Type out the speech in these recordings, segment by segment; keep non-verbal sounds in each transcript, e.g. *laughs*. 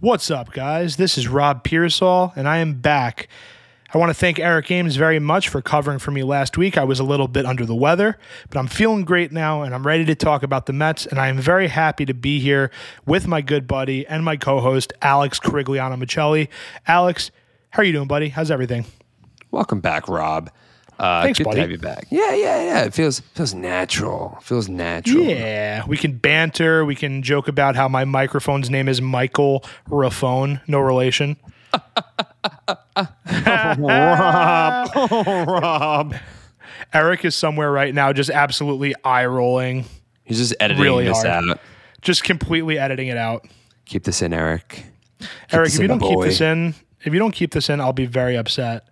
What's up, guys? This is Rob Piersall, and I am back. I want to thank Eric Ames very much for covering for me last week. I was a little bit under the weather, but I'm feeling great now, and I'm ready to talk about the Mets. And I am very happy to be here with my good buddy and my co-host Alex Corigliano Maceli. Alex, how are you doing, buddy? How's everything? Welcome back, Rob. Uh, Thanks, good buddy. to have you back. Yeah, yeah, yeah. It feels feels natural. Feels natural. Yeah, we can banter. We can joke about how my microphone's name is Michael Raffone. No relation. *laughs* Rob. Oh, *laughs* Rob. Eric is somewhere right now, just absolutely eye rolling, He's just editing Really this hard. out. just completely editing it out. Keep this in, Eric. Keep Eric, if you don't keep this in, if you don't keep this in, I'll be very upset.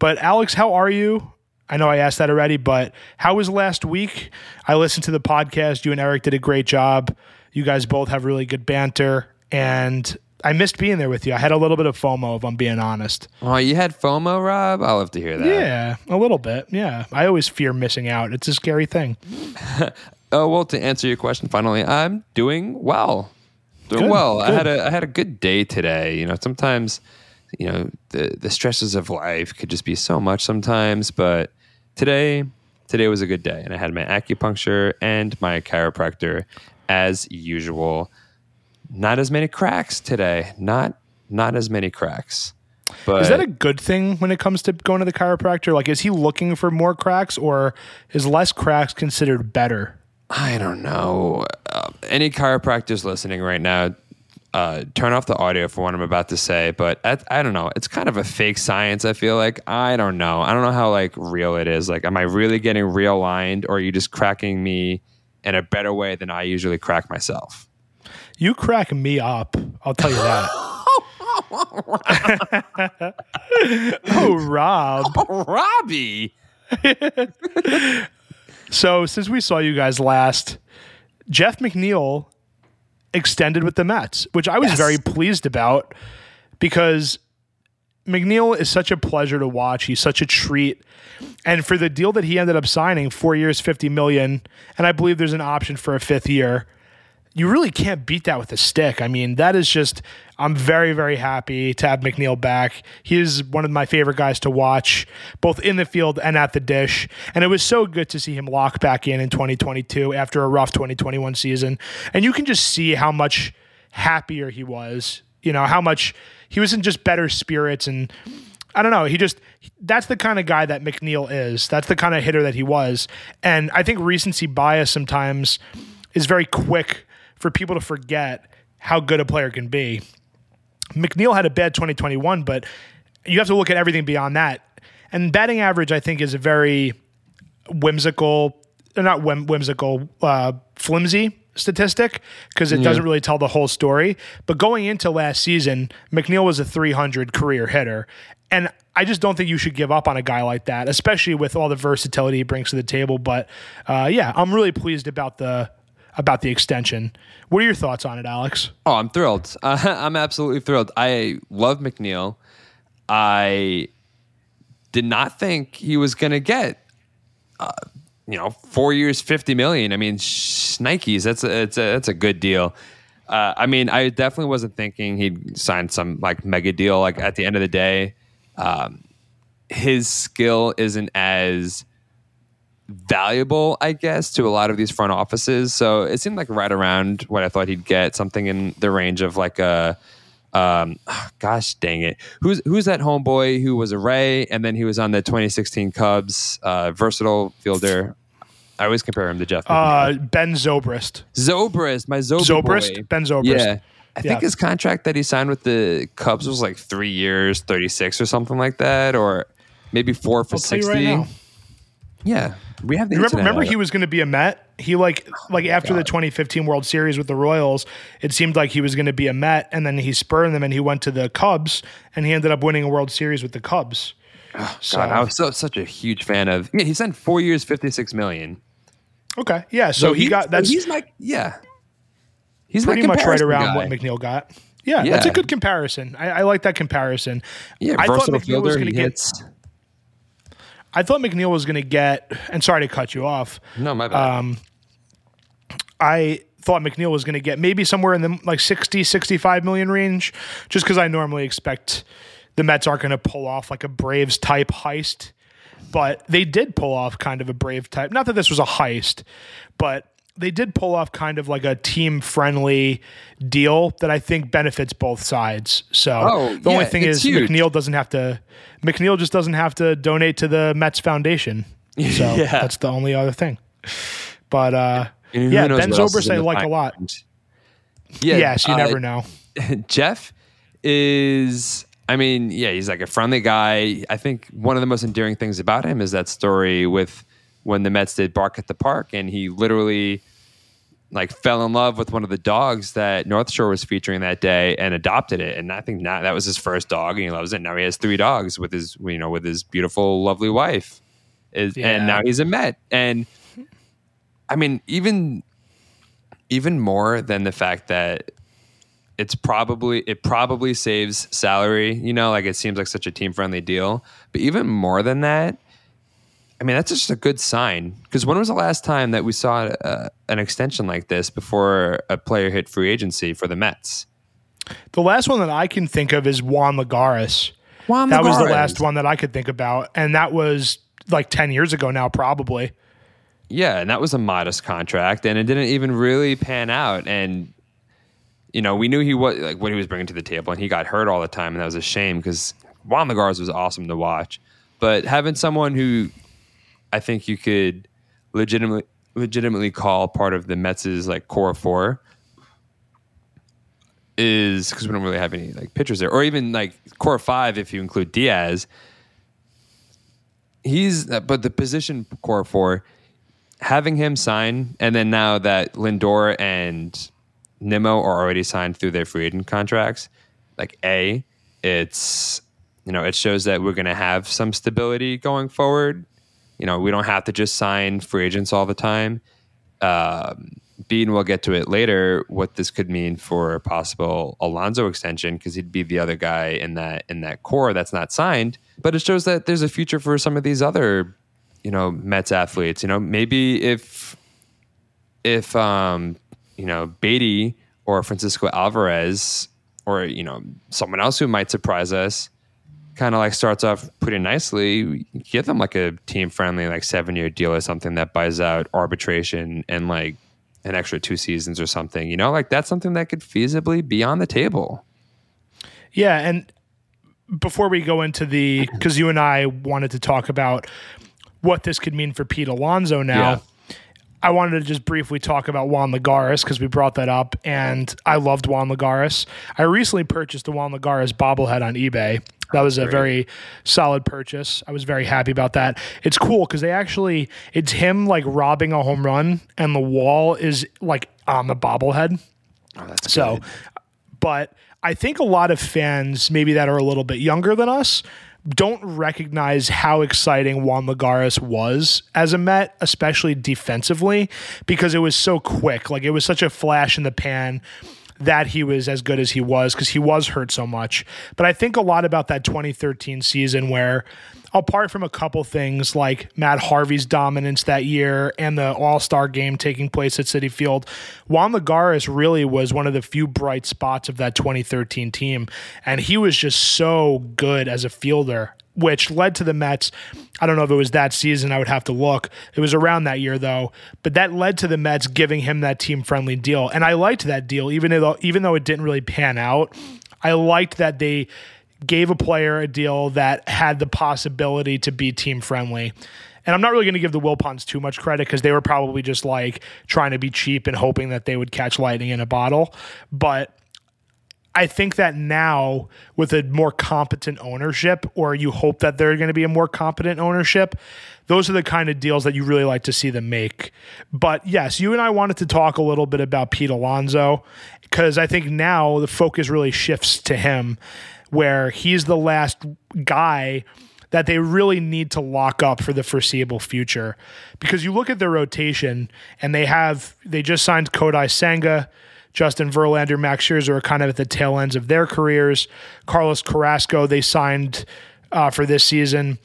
But Alex, how are you? I know I asked that already, but how was last week? I listened to the podcast. You and Eric did a great job. You guys both have really good banter, and I missed being there with you. I had a little bit of FOMO, if I'm being honest. Oh, you had FOMO, Rob? I'll have to hear that. Yeah, a little bit. Yeah, I always fear missing out. It's a scary thing. *laughs* Oh well, to answer your question, finally, I'm doing well. Doing Good, well. I had a I had a good day today. You know, sometimes, you know, the the stresses of life could just be so much sometimes, but today today was a good day, and I had my acupuncture and my chiropractor as usual. Not as many cracks today. Not not as many cracks. But Is that a good thing when it comes to going to the chiropractor? Like, is he looking for more cracks, or is less cracks considered better? I don't know. Uh, any chiropractors listening right now, uh, turn off the audio for what I'm about to say. But I, I don't know. It's kind of a fake science. I feel like I don't know. I don't know how like real it is. Like, am I really getting realigned, or are you just cracking me in a better way than I usually crack myself? You crack me up. I'll tell you that. *laughs* oh, Rob. *laughs* Robbie. *laughs* So, since we saw you guys last, Jeff McNeil extended with the Mets, which I was Yes. very pleased about because McNeil is such a pleasure to watch. He's such a treat. And for the deal that he ended up signing, four years, 50 million, and I believe there's an option for a fifth year. You really can't beat that with a stick. I mean, that is just, I'm very, very happy to have McNeil back. He is one of my favorite guys to watch, both in the field and at the dish. And it was so good to see him lock back in in 2022 after a rough 2021 season. And you can just see how much happier he was, you know, how much he was in just better spirits. And I don't know, he just, that's the kind of guy that McNeil is. That's the kind of hitter that he was. And I think recency bias sometimes is very quick for people to forget how good a player can be. McNeil had a bad 2021, but you have to look at everything beyond that. And batting average, I think, is a very whimsical, not whim, whimsical, uh, flimsy statistic because it doesn't really tell the whole story. But going into last season, McNeil was a 300 career hitter. And I just don't think you should give up on a guy like that, especially with all the versatility he brings to the table. But uh, yeah, I'm really pleased about the about the extension. What are your thoughts on it, Alex? Oh, I'm thrilled. Uh, *laughs* I'm absolutely thrilled. I love McNeil. I did not think he was going to get, uh, you know, four years, fifty million. I mean, Nikes. That's a, it's a that's a good deal. Uh, I mean, I definitely wasn't thinking he'd sign some like mega deal. Like at the end of the day, um, his skill isn't as valuable, I guess, to a lot of these front offices. So it seemed like right around what I thought he'd get, something in the range of like a, um, *sighs* gosh dang it, who's who's that homeboy who was a Ray and then he was on the 2016 Cubs, uh, versatile fielder. I always compare him to Jeff. Uh, ben Zobrist. Zobrist, my Zobrist. Zobrist? Ben Zobrist. Yeah. I think Yeah. his contract that he signed with the Cubs was like three years, 36 or something like that, or maybe four for I'll tell you 60. right. Yeah. We have the Remember, remember he was going to be a Met. He like oh like after the 2015 World Series with the Royals, it seemed like he was going to be a Met, and then he spurned them and he went to the Cubs, and he ended up winning a World Series with the Cubs. Oh, so God, I was so such a huge fan of. Yeah, he signed four years, fifty six million. okay, yeah. So, he, got that's he's like yeah. He's pretty much right around guy. what McNeil got. Yeah, that's a good comparison. I, I like that comparison. Yeah, I thought McNeil was going to get. I thought McNeil was going to get. And sorry to cut you off. No, my bad. Um, I thought McNeil was going to get maybe somewhere in the like 60, 65 million range, just because I normally expect the Mets aren't going to pull off like a Braves type heist. But they did pull off kind of a Brave type. Not that this was a heist, but they did pull off kind of like a team friendly deal that I think benefits both sides. So Oh, the only thing is huge. McNeil doesn't have to McNeil just doesn't have to donate to the Mets Foundation. *laughs* So Yeah. that's the only other thing. But uh yeah, Ben Zobrist I like a lot. Yeah, yes, you uh, never know. *laughs* Jeff is, I mean, yeah, he's like a friendly guy. I think one of the most endearing things about him is that story with when the Mets did Bark at the Park, and he literally like fell in love with one of the dogs that North Shore was featuring that day and adopted it. And I think now that was his first dog, and he loves it. Now he has three dogs with his, you know, with his beautiful, lovely wife. Is Yeah. and now he's a Met, and I mean, even even more than the fact that it's probably it probably saves salary you know like it seems like such a team friendly deal but even more than that i mean that's just a good sign because when was the last time that we saw uh, an extension like this before a player hit free agency for the mets The last one that I can think of is Juan Lagares. Juan that was the last one that I could think about, and that was like ten years ago now, probably. yeah and that was a modest contract and it didn't even really pan out and you know we knew he was like what he was bringing to the table and he got hurt all the time and that was a shame because Juan Lagares was awesome to watch but having someone who I think you could legitimately legitimately call part of the Mets' like core four is because we don't really have any like pitchers there, or even like core five if you include Diaz. He's but the position core four, having him sign, and then now that Lindor and Nimmo are already signed through their free agent contracts, like a, it's you know it shows that we're going to have some stability going forward. You know we don't have to just sign free agents all the time. Um, B, and we'll get to it later, what this could mean for a possible Alonso extension because he'd be the other guy in that in that core that's not signed. But it shows that there's a future for some of these other, you know, Mets athletes. You know, maybe if if um, you know Baty or Francisco Alvarez or you know someone else who might surprise us kind of like starts off pretty nicely, give them like a team friendly like seven year deal or something that buys out arbitration and like an extra two seasons or something. You know, like that's something that could feasibly be on the table. Yeah, and before we go into the because you and I wanted to talk about what this could mean for Pete Alonso now. Yeah. I wanted to just briefly talk about Juan Lagares because we brought that up, and I loved Juan Lagares. I recently purchased the Juan Lagares bobblehead on eBay. That was a very solid purchase. I was very happy about that. It's cool because they actually it's him like robbing a home run, and the wall is like on the bobblehead. Oh, that's So, but I think a lot of fans, maybe that are a little bit younger than us, don't recognize how exciting Juan Lagares was as a Met, especially defensively, because it was so quick. Like it was such a flash in the pan that he was as good as he was because he was hurt so much. But I think a lot about that 2013 season where apart from a couple things like Matt Harvey's dominance that year and the All Star game taking place at Citi Field, Juan Lagares really was one of the few bright spots of that 2013 team. And he was just so good as a fielder, which led to the Mets. I don't know if it was that season, I would have to look. It was around that year though, but that led to the Mets giving him that team friendly deal. And I liked that deal, even though even though it didn't really pan out. I liked that they gave a player a deal that had the possibility to be team friendly. And I'm not really going to give the Wilpons too much credit because they were probably just like trying to be cheap and hoping that they would catch lightning in a bottle. But I think that now with a more competent ownership, or you hope that they're going to be a more competent ownership, those are the kind of deals that you really like to see them make. But yes, you and I wanted to talk a little bit about Pete Alonso because I think now the focus really shifts to him, where he's the last guy that they really need to lock up for the foreseeable future. Because you look at their rotation and they have, they just signed Kodai Senga. Justin Verlander, Max Scherzer are kind of at the tail ends of their careers. Carlos Carrasco, they signed uh, for this season.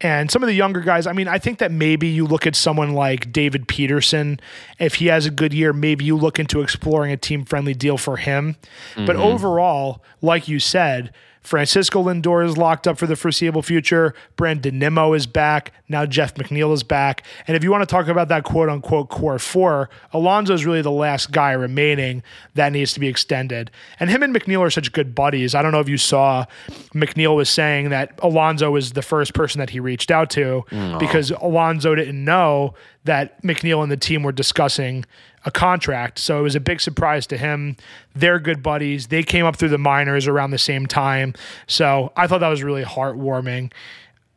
And some of the younger guys, I mean, I think that maybe you look at someone like David Peterson. If he has a good year, maybe you look into exploring a team friendly deal for him. Mm-hmm. But overall, like you said, Francisco Lindor is locked up for the foreseeable future. Brandon Nimmo is back. Now Jeff McNeil is back. And if you want to talk about that quote unquote core four, Alonso is really the last guy remaining that needs to be extended. And him and McNeil are such good buddies. I don't know if you saw McNeil was saying that Alonso was the first person that he reached out to mm. because Alonso didn't know that McNeil and the team were discussing a contract. So it was a big surprise to him. They're good buddies. They came up through the minors around the same time. So I thought that was really heartwarming.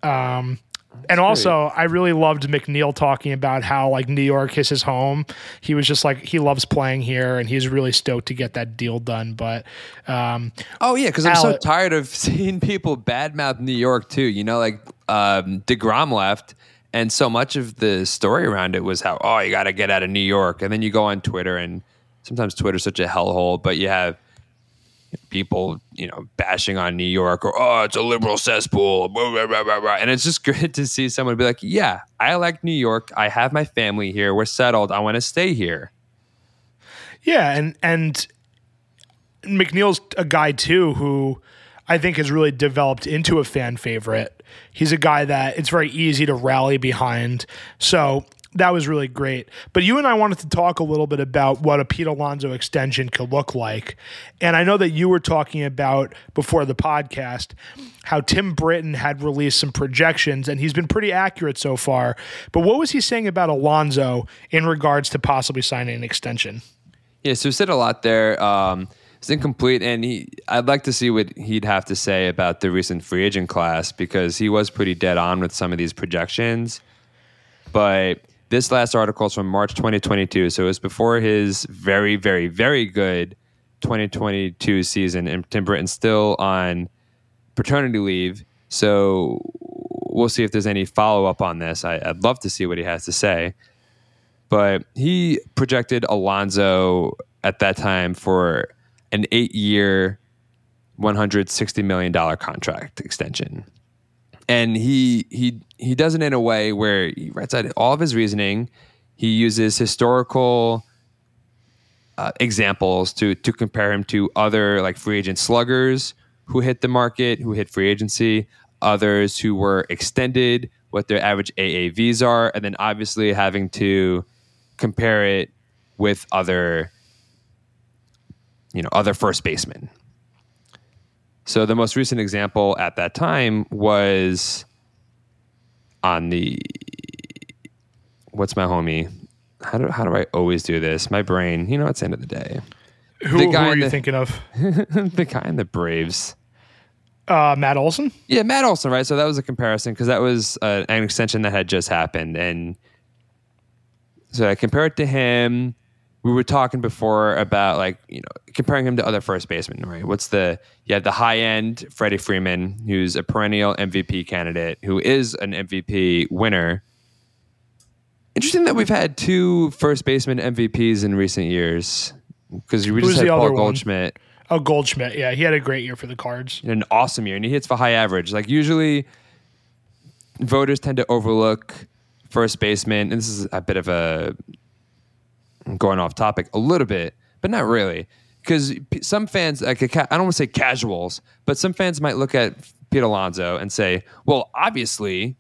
Um, and also, I really loved McNeil talking about how like New York is his home. He was just like he loves playing here, and he's really stoked to get that deal done. But um, oh yeah, because I'm so tired of *laughs* seeing people badmouth New York too. You know, like um, Degrom left, and so much of the story around it was how, oh, you got to get out of New York. And then you go on Twitter, and sometimes Twitter's such a hellhole, but you have people, you know, bashing on New York or, oh, it's a liberal cesspool. Blah, blah, blah, and it's just *laughs* great to see someone be like, yeah, I like New York. I have my family here. We're settled. I want to stay here. Yeah. And, and McNeil's a guy, too, who I think has really developed into a fan favorite He's a guy that it's very easy to rally behind. So that was really great. But you and I wanted to talk a little bit about what a Pete Alonso extension could look like. And I know that you were talking about before the podcast how Tim Britton had released some projections and he's been pretty accurate so far. But what was he saying about Alonso in regards to possibly signing an extension? Yeah, so he said a lot there. Um, it's incomplete, and he. I'd like to see what he'd have to say about the recent free agent class because he was pretty dead on with some of these projections. But this last article is from March 2022, so it was before his very, very, very good 2022 season, and Tim Britton's still on paternity leave. So we'll see if there's any follow up on this. I, would love to see what he has to say. But he projected Alonso at that time for an eight year, $160 million contract extension. And he, he, he does it in a way where he writes out all of his reasoning. He uses historical uh, examples to, to compare him to other like free agent sluggers who hit the market, who hit free agency, others who were extended, what their average AAVs are, and then obviously having to compare it with other you know other first basemen. So the most recent example at that time was on the what's my homie? How do how do I always do this? My brain, you know, it's the end of the day. Who, the guy who are you the, thinking of? *laughs* the guy in the Braves. Uh, Matt Olson. Yeah, Matt Olson. Right. So that was a comparison because that was uh, an extension that had just happened, and so I compared it to him we were talking before about like you know comparing him to other first basemen, right? What's the you have the high end Freddie Freeman, who's a perennial MVP candidate, who is an MVP winner. Interesting that we've had two first baseman MVPs in recent years because we just had Paul Goldschmidt. One? Oh, Goldschmidt, yeah, he had a great year for the Cards. An awesome year, and he hits for high average. Like usually, voters tend to overlook first baseman, and this is a bit of a going off topic a little bit, but not really. Because some fans, like I don't want to say casuals, but some fans might look at Pete Alonso and say, well, obviously,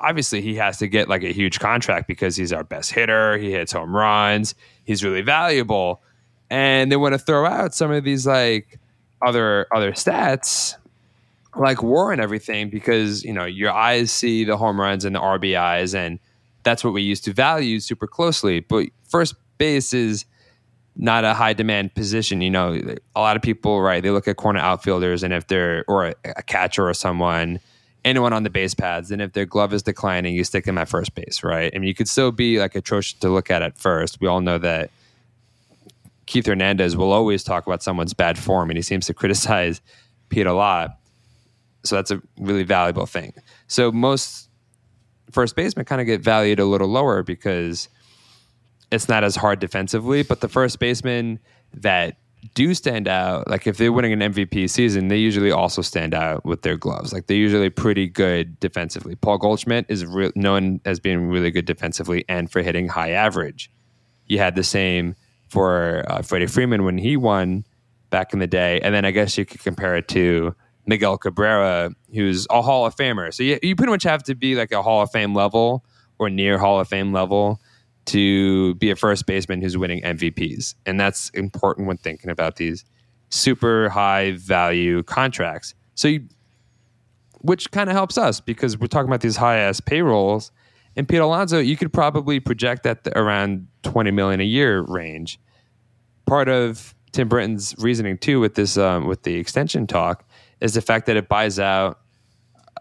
obviously he has to get like a huge contract because he's our best hitter. He hits home runs. He's really valuable. And they want to throw out some of these like other other stats like war and everything because you know your eyes see the home runs and the RBIs and that's what we used to value super closely. But first base is not a high demand position. You know, a lot of people, right? They look at corner outfielders, and if they're or a, catcher or someone, anyone on the base paths, and if their glove is declining, you stick them at first base, right? I mean, you could still be like atrocious to look at at first. We all know that Keith Hernandez will always talk about someone's bad form, and he seems to *laughs* criticize Pete a lot. So that's a really valuable thing. So most first basemen kind of get valued a little lower because it's not as hard defensively, but the first baseman that do stand out, like if they're winning an MVP season, they usually also stand out with their gloves. Like they're usually pretty good defensively. Paul Goldschmidt is re- known as being really good defensively and for hitting high average. You had the same for uh, Freddie Freeman when he won back in the day, and then I guess you could compare it to Miguel Cabrera, who's a Hall of Famer. So you, you pretty much have to be like a Hall of Fame level or near Hall of Fame level to be a first baseman who's winning MVPs. And that's important when thinking about these super high value contracts. So you, which kind of helps us because we're talking about these high ass payrolls. And Pete Alonso, you could probably project that around 20 million a year range. Part of Tim Britton's reasoning too with this um, with the extension talk is the fact that it buys out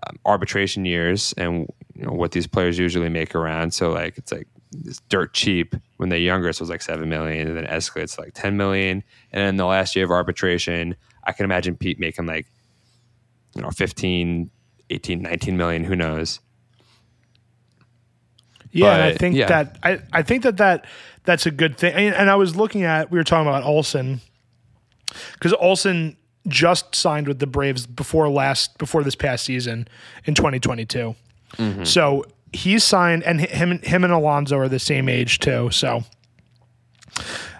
um, arbitration years and you know what these players usually make around. So like it's like it's dirt cheap when they're younger. So it was like seven million, and then escalates to like ten million. And then the last year of arbitration, I can imagine Pete making like you know 15, 18, 19 million. Who knows? Yeah, but, I think yeah. that I, I think that that that's a good thing. And, and I was looking at we were talking about Olson because Olson just signed with the Braves before last before this past season in 2022. Mm-hmm. So he's signed, and him him and Alonso are the same age too. So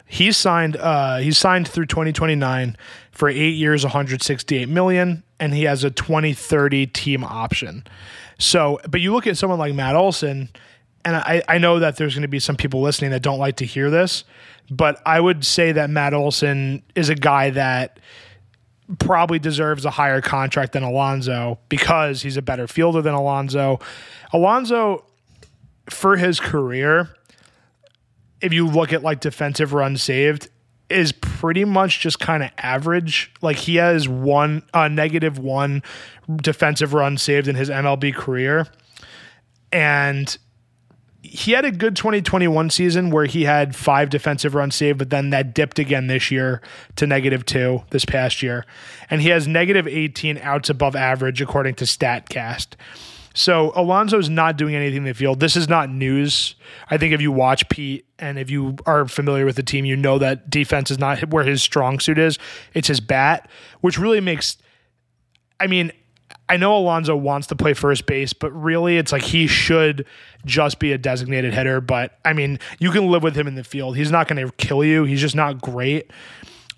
he's signed. Uh, he's signed through 2029 for eight years, 168 million, and he has a 2030 team option. So, but you look at someone like Matt Olson, and I, I know that there's going to be some people listening that don't like to hear this, but I would say that Matt Olson is a guy that probably deserves a higher contract than Alonso because he's a better fielder than Alonso. Alonso, for his career, if you look at like defensive runs saved, is pretty much just kind of average. Like he has one uh, negative one defensive run saved in his MLB career, and he had a good 2021 season where he had five defensive runs saved, but then that dipped again this year to negative two this past year. And he has negative 18 outs above average, according to StatCast. So Alonso's not doing anything in the field. This is not news. I think if you watch Pete and if you are familiar with the team, you know that defense is not where his strong suit is. It's his bat, which really makes. I mean, I know Alonso wants to play first base, but really it's like he should just be a designated hitter. But I mean, you can live with him in the field. He's not going to kill you. He's just not great.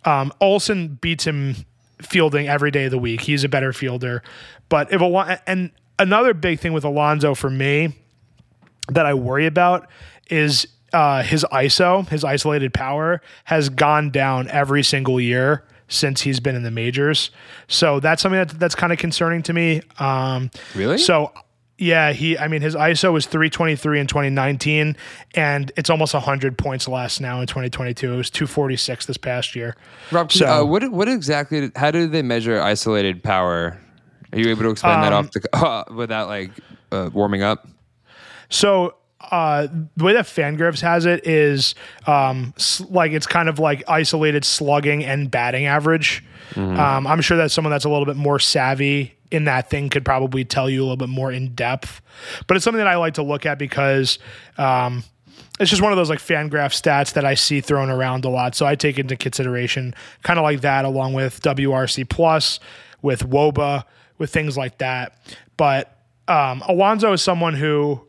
Um, Olson beats him fielding every day of the week. He's a better fielder. But if a and another big thing with Alonso for me that I worry about is uh, his ISO, his isolated power, has gone down every single year since he's been in the majors. So that's something that, that's kind of concerning to me. Um, really? So yeah, he. I mean, his ISO was 323 in 2019, and it's almost 100 points less now in 2022. It was 246 this past year. Rob, so uh, what what exactly? How do they measure isolated power? Are you able to explain um, that off the uh, *laughs* without like uh, warming up? So uh, the way that Fangraphs has it is um, like it's kind of like isolated slugging and batting average. Mm-hmm. Um, I'm sure that someone that's a little bit more savvy in that thing could probably tell you a little bit more in depth. But it's something that I like to look at because um, it's just one of those like Fangraph stats that I see thrown around a lot. So I take into consideration kind of like that, along with WRC plus, with WOBA, with things like that. But um, Alonso is someone who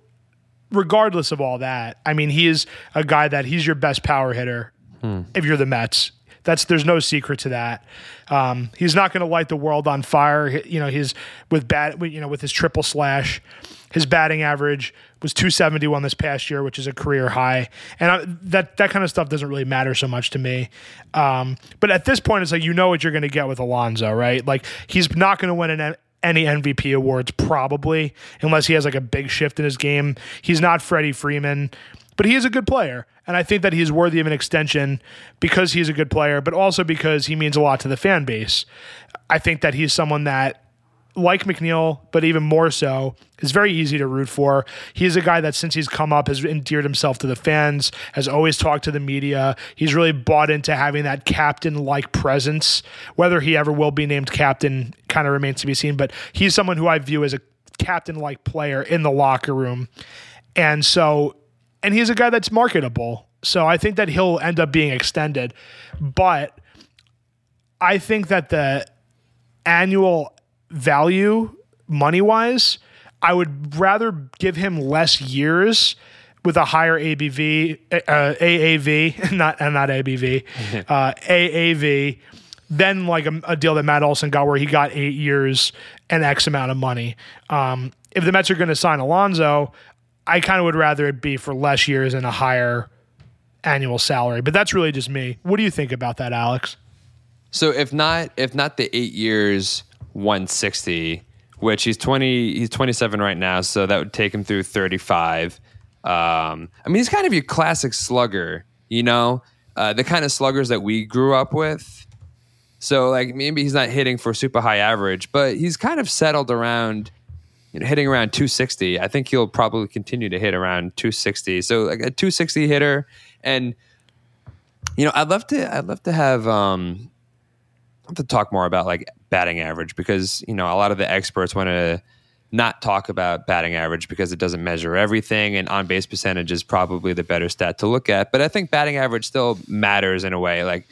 regardless of all that, I mean, he is a guy that he's your best power hitter hmm. if you're the Mets. That's there's no secret to that. Um, he's not going to light the world on fire. You know, he's with bat. You know, with his triple slash, his batting average was 271 this past year, which is a career high. And I, that that kind of stuff doesn't really matter so much to me. Um, but at this point, it's like you know what you're going to get with Alonso, right? Like he's not going to win an any MVP awards probably unless he has like a big shift in his game. He's not Freddie Freeman, but he is a good player. And I think that he's worthy of an extension because he's a good player, but also because he means a lot to the fan base. I think that he's someone that like McNeil, but even more so, is very easy to root for. He's a guy that since he's come up has endeared himself to the fans, has always talked to the media. He's really bought into having that captain like presence. Whether he ever will be named captain kind of remains to be seen, but he's someone who I view as a captain like player in the locker room. And so, and he's a guy that's marketable. So I think that he'll end up being extended. But I think that the annual value, money wise, I would rather give him less years with a higher ABV, uh, AAV, *laughs* not uh, not ABV, *laughs* uh, AAV, than like a, a, deal that Matt Olson got where he got eight years and X amount of money. Um, if the Mets are going to sign Alonso, I kind of would rather it be for less years and a higher annual salary. But that's really just me. What do you think about that, Alex? So if not if not the eight years, one sixty, which he's twenty he's twenty seven right now, so that would take him through thirty five. Um, I mean, he's kind of your classic slugger, you know, uh, the kind of sluggers that we grew up with. So like maybe he's not hitting for super high average, but he's kind of settled around you know, hitting around 260. I think he'll probably continue to hit around 260. So like a 260 hitter, and you know, I'd love to, I'd love to have, um, to talk more about like batting average because you know a lot of the experts want to not talk about batting average because it doesn't measure everything, and on base percentage is probably the better stat to look at. But I think batting average still matters in a way. Like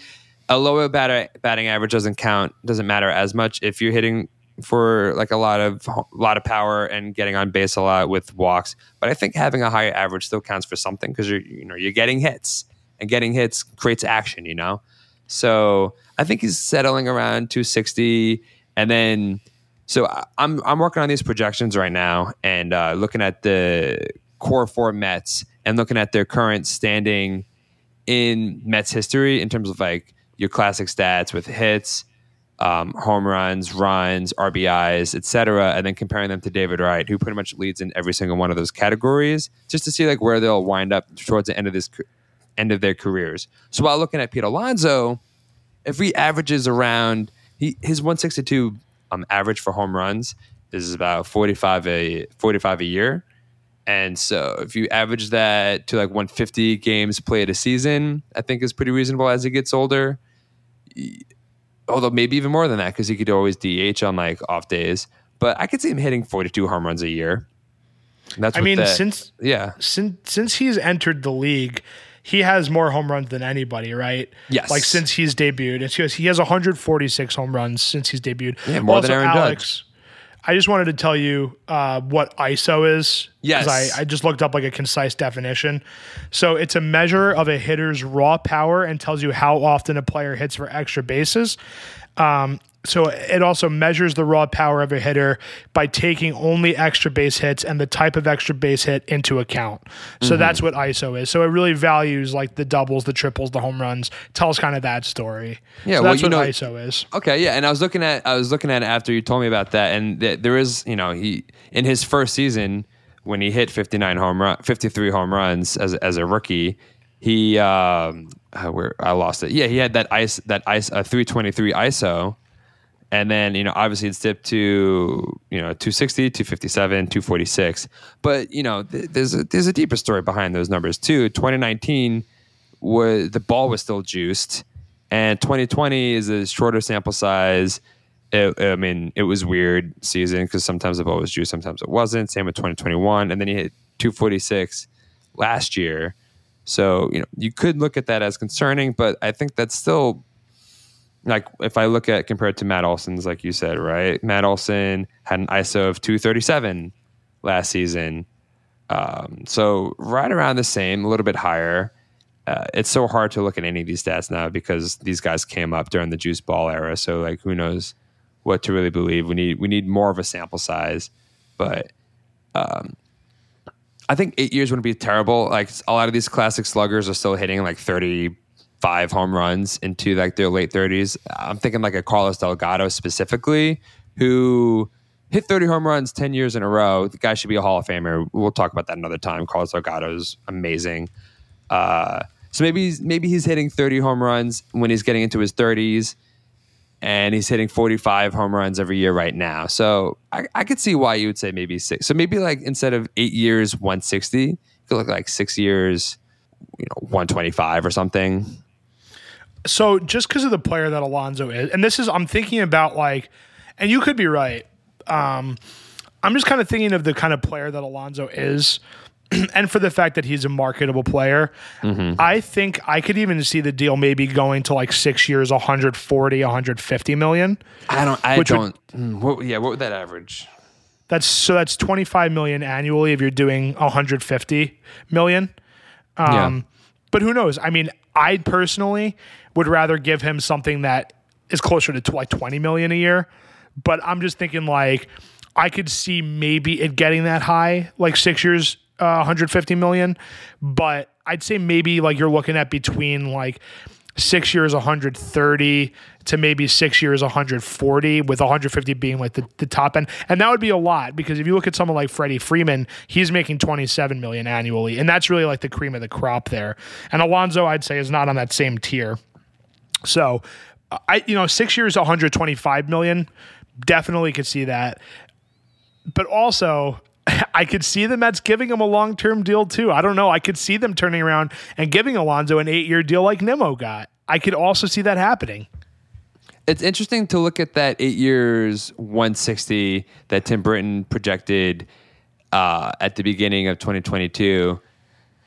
a lower batter, batting average doesn't count, doesn't matter as much if you're hitting for like a lot of a lot of power and getting on base a lot with walks. But I think having a higher average still counts for something because you're you know you're getting hits and getting hits creates action. You know, so I think he's settling around 260, and then so I'm I'm working on these projections right now and uh, looking at the core four Mets and looking at their current standing in Mets history in terms of like your classic stats with hits um, home runs, runs, RBIs, etc., and then comparing them to David Wright, who pretty much leads in every single one of those categories, just to see like where they'll wind up towards the end of this end of their careers. So while looking at Pete Alonso, if he averages around he his 162 um, average for home runs is about 45 a 45 a year. And so if you average that to like 150 games played a season, I think is pretty reasonable as he gets older although maybe even more than that because he could always DH on like off days. But I could see him hitting 42 home runs a year. that's I mean, since yeah, since since he's entered the league, he has more home runs than anybody, right? Yes. Like since he's debuted, it's because he has 146 home runs since he's debuted. Yeah, more also, than Aaron Alex. I just wanted to tell you uh, what ISO is. Yes. I, I just looked up like a concise definition. So it's a measure of a hitter's raw power and tells you how often a player hits for extra bases. Um, so it also measures the raw power of a hitter by taking only extra base hits and the type of extra base hit into account. So mm-hmm. that's what ISO is. So it really values like the doubles, the triples, the home runs. Tells kind of that story. Yeah, so well, that's what know, ISO is. Okay, yeah, and I was looking at I was looking at it after you told me about that, and th- there is you know he in his first season when he hit 59 home run 53 home runs as as a rookie he um, uh, where I lost it. Yeah, he had that ice that ice uh, 323 ISO and then, you know, obviously it's dipped to, you know, 260, 257, 246. But, you know, th- there's a, there's a deeper story behind those numbers too. 2019 was the ball was still juiced and 2020 is a shorter sample size. It, I mean, it was weird season because sometimes the ball was juiced, sometimes it wasn't. Same with 2021, and then he hit 246 last year. So you know, you could look at that as concerning, but I think that's still like if I look at compared to Matt Olson's, like you said, right? Matt Olson had an ISO of 237 last season. Um, so right around the same, a little bit higher. Uh, it's so hard to look at any of these stats now because these guys came up during the juice ball era. So like, who knows what to really believe? We need we need more of a sample size, but um, I think eight years wouldn't be terrible. Like a lot of these classic sluggers are still hitting like thirty five home runs into like their late 30s. I'm thinking like a Carlos Delgado specifically, who hit 30 home runs 10 years in a row. The guy should be a Hall of Famer. We'll talk about that another time. Carlos Delgado is amazing. Uh, so maybe he's, maybe he's hitting 30 home runs when he's getting into his 30s, and he's hitting 45 home runs every year right now. So I, I could see why you would say maybe six. So maybe like instead of eight years, 160, you could look like six years, you know, 125 or something so just because of the player that Alonso is, and this is I'm thinking about like, and you could be right. Um, I'm just kind of thinking of the kind of player that Alonso is. *clears throat* and for the fact that he's a marketable player, I think I could even see the deal maybe going to like six years, 140, 150 million. I don't. I don't. mm, what, yeah. What would that average? That's so that's 25 million annually if you're doing 150 million. Um, But who knows? I mean, I personally would rather give him something that is closer to like 20 million a year. But I'm just thinking like I could see maybe it getting that high, like six years, uh, 150 million. But I'd say maybe like you're looking at between like six years 130 to maybe six years 140 with 150 being like the, the top end and that would be a lot because if you look at someone like freddie freeman he's making 27 million annually and that's really like the cream of the crop there and alonso i'd say is not on that same tier so i you know six years 125 million definitely could see that but also *laughs* I could see the Mets giving him a long term deal too. I don't know. I could see them turning around and giving Alonso an eight year deal like Nimmo got. I could also see that happening. It's interesting to look at that eight years, 160 that Tim Britton projected uh, at the beginning of 2022.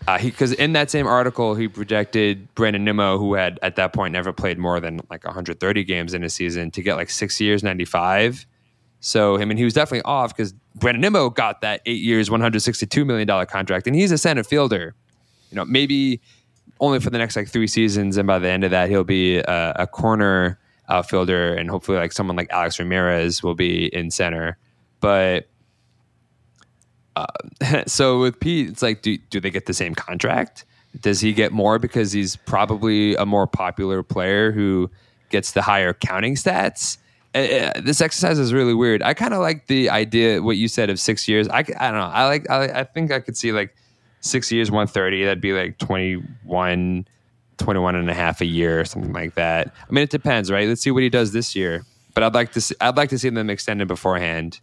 Uh, because in that same article, he projected Brandon Nimmo, who had at that point never played more than like 130 games in a season, to get like six years, 95. So, I mean, he was definitely off because Brandon Nimmo got that eight years, $162 million contract, and he's a center fielder. You know, maybe only for the next like three seasons, and by the end of that, he'll be a, a corner outfielder, and hopefully, like someone like Alex Ramirez will be in center. But *laughs* so with Pete, it's like, do do they get the same contract? Does he get more because he's probably a more popular player who gets the higher counting stats? Uh, uh, this exercise is really weird. I kind of like the idea what you said of six years. I, I don't know. I like. I, I think I could see like six years, one thirty. That'd be like 21, 21 and a half a year or something like that. I mean, it depends, right? Let's see what he does this year. But I'd like to. See, I'd like to see them extended beforehand.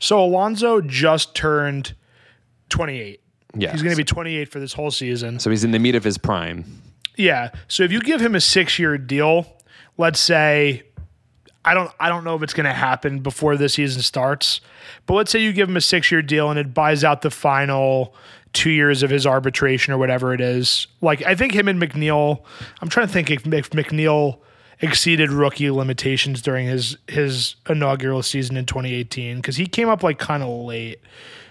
So Alonso just turned 28. Yeah. He's going to be 28 for this whole season. So he's in the meat of his prime. Yeah. So if you give him a six year deal, let's say I don't I don't know if it's gonna happen before this season starts, but let's say you give him a six year deal and it buys out the final two years of his arbitration or whatever it is. Like I think him and McNeil, I'm trying to think if McNeil exceeded rookie limitations during his his inaugural season in 2018 because he came up like kind of late.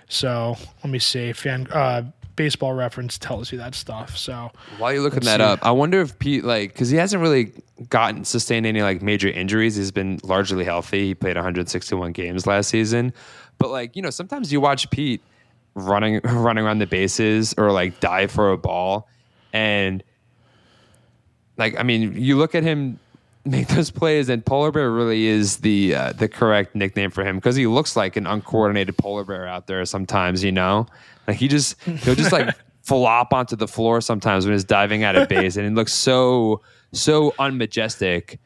So let me see. Fan uh, baseball reference tells you that stuff. So While you're looking that see. up, I wonder if Pete like because he hasn't really gotten sustained any like major injuries. He's been largely healthy. He played 161 games last season, but like you know, sometimes you watch Pete running *laughs* running around the bases or like dive for a ball, and like I mean, you look at him make those plays, and polar bear really is the uh, the correct nickname for him because he looks like an uncoordinated polar bear out there sometimes. You know, like he just he'll just like *laughs* flop onto the floor sometimes when he's diving at a base, and it looks so so unmajestic.